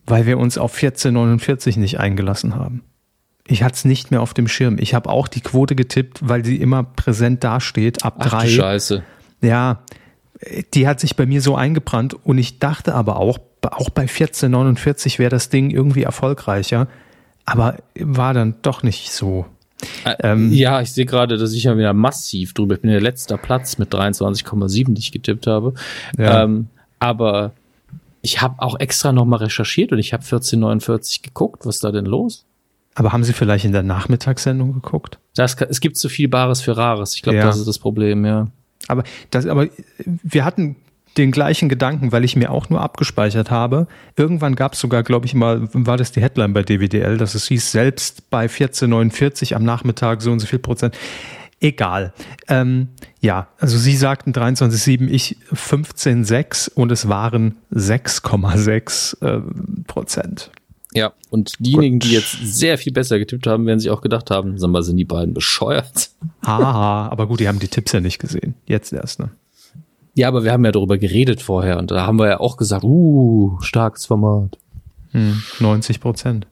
weil wir uns auf 1449 nicht eingelassen haben. Ich hatte es nicht mehr auf dem Schirm. Ich habe auch die Quote getippt, weil sie immer präsent dasteht, ab Ach, drei. Scheiße. Ja, die hat sich bei mir so eingebrannt und ich dachte aber auch, auch bei 1449 wäre das Ding irgendwie erfolgreicher, aber war dann doch nicht so. Äh, ähm, ja, ich sehe gerade, dass ich ja wieder massiv drüber. Ich bin der letzter Platz mit 23,7, die ich getippt habe. Ja. Ähm, aber ich habe auch extra nochmal recherchiert und ich habe 1449 geguckt. Was ist da denn los? Aber haben Sie vielleicht in der Nachmittagssendung geguckt? Das, es gibt zu viel Bares für Rares. Ich glaube, ja. das ist das Problem, ja. Aber das, aber wir hatten den gleichen Gedanken, weil ich mir auch nur abgespeichert habe. Irgendwann gab es sogar, glaube ich mal, war das die Headline bei DWDL, dass es hieß, selbst bei 1449 am Nachmittag so und so viel Prozent. Egal. Ähm, ja, also Sie sagten 23,7, ich 15,6 und es waren 6,6 äh, Prozent. Ja, und diejenigen, Gut. die jetzt sehr viel besser getippt haben, werden sich auch gedacht haben, sag mal, sind die beiden bescheuert? Haha, aber gut, die haben die Tipps ja nicht gesehen. Jetzt erst, ne? Ja, aber wir haben ja darüber geredet vorher und da haben wir ja auch gesagt, uh, starkes Format. Hm, 90 Prozent.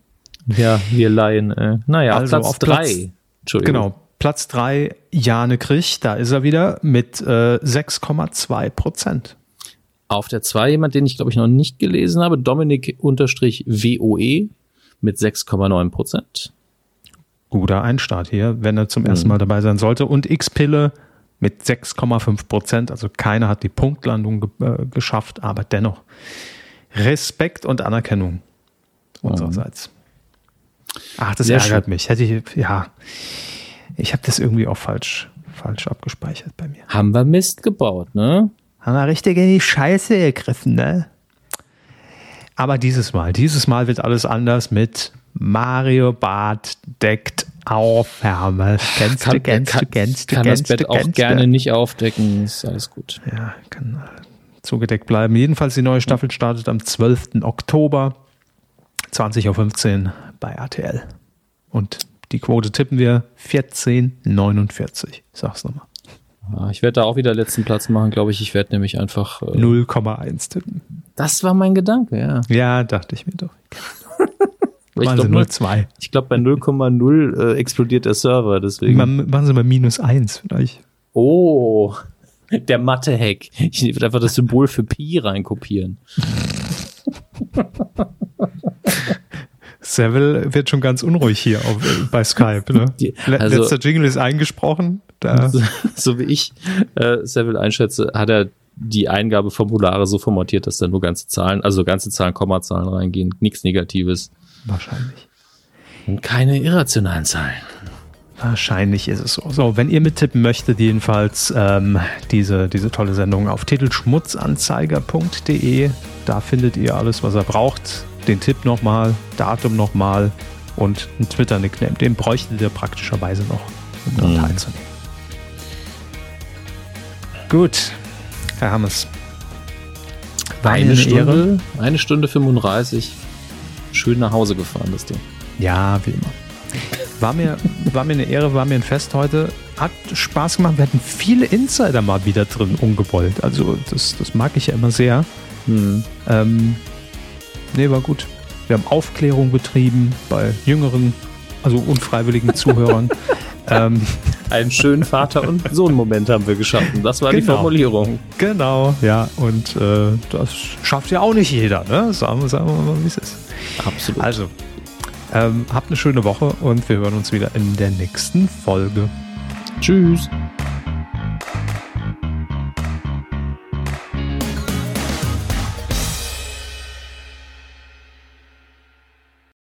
Ja, wir Laien. Äh. Naja, also Platz auf drei. Entschuldigung. Genau, Platz drei, Jane Krich, da ist er wieder mit äh, 6,2 Prozent. Auf der zwei jemand, den ich glaube ich noch nicht gelesen habe, Dominik unterstrich WOE mit 6,9 Prozent. Guter Einstart hier, wenn er zum ersten hm. Mal dabei sein sollte. Und X-Pille mit 6,5 Prozent. Also keiner hat die Punktlandung äh, geschafft, aber dennoch Respekt und Anerkennung unsererseits. Ach, das Sehr ärgert schön. mich. Hätte ich, ja, ich habe das irgendwie auch falsch, falsch abgespeichert bei mir. Haben wir Mist gebaut, ne? Haben wir richtig in die Scheiße gegriffen, ne? Aber dieses Mal, dieses Mal wird alles anders mit Mario Bart deckt auf, Hermes. Kennst kann, du, kennst kann, du, kennst du, kann kennst das Bett auch gerne nicht aufdecken, ist alles gut. Ja, kann zugedeckt bleiben. Jedenfalls die neue Staffel startet am 12. Oktober 20.15 Uhr bei RTL. Und die Quote tippen wir 14,49. Sag's nochmal. Ja, ich werde da auch wieder letzten Platz machen, glaube ich. Ich werde nämlich einfach äh, 0,1 tippen. Das war mein Gedanke, ja. Ja, dachte ich mir doch. Ich glaube, 0,2. Ich glaube, bei 0,0 äh, explodiert der Server, deswegen. Machen Sie mal minus 1 vielleicht. Oh, der Mathe-Hack. Ich würde einfach das Symbol für Pi reinkopieren. Seville wird schon ganz unruhig hier auf, bei Skype. Ne? also, Letzter Jingle ist eingesprochen. So, so wie ich äh, Seville einschätze, hat er die Eingabeformulare so formatiert, dass da nur ganze Zahlen, also ganze Zahlen, Kommazahlen reingehen, nichts Negatives. Wahrscheinlich. Und keine irrationalen Zahlen. Wahrscheinlich ist es so. So, wenn ihr mittippen möchtet, jedenfalls ähm, diese, diese tolle Sendung auf titelschmutzanzeiger.de. Da findet ihr alles, was ihr braucht. Den Tipp nochmal, Datum nochmal und ein Twitter-Nickname. Den bräuchtet ihr praktischerweise noch, um daran mhm. teilzunehmen. Gut, Herr Hammes. Eine, eine Stunde, Ehre. eine Stunde 35. Schön nach Hause gefahren, das Ding. Ja, wie immer. War mir, war mir eine Ehre, war mir ein Fest heute. Hat Spaß gemacht. Wir hatten viele Insider mal wieder drin, ungewollt. Also, das, das mag ich ja immer sehr. Hm. Ähm, nee, war gut. Wir haben Aufklärung betrieben bei jüngeren, also unfreiwilligen Zuhörern. ähm, Einen schönen Vater- und Sohn-Moment haben wir geschaffen. Das war genau. die Formulierung. Genau, ja. Und äh, das schafft ja auch nicht jeder, ne? Sagen, sagen wir mal, wie es ist. Absolut. Also, ähm, habt eine schöne Woche und wir hören uns wieder in der nächsten Folge. Tschüss.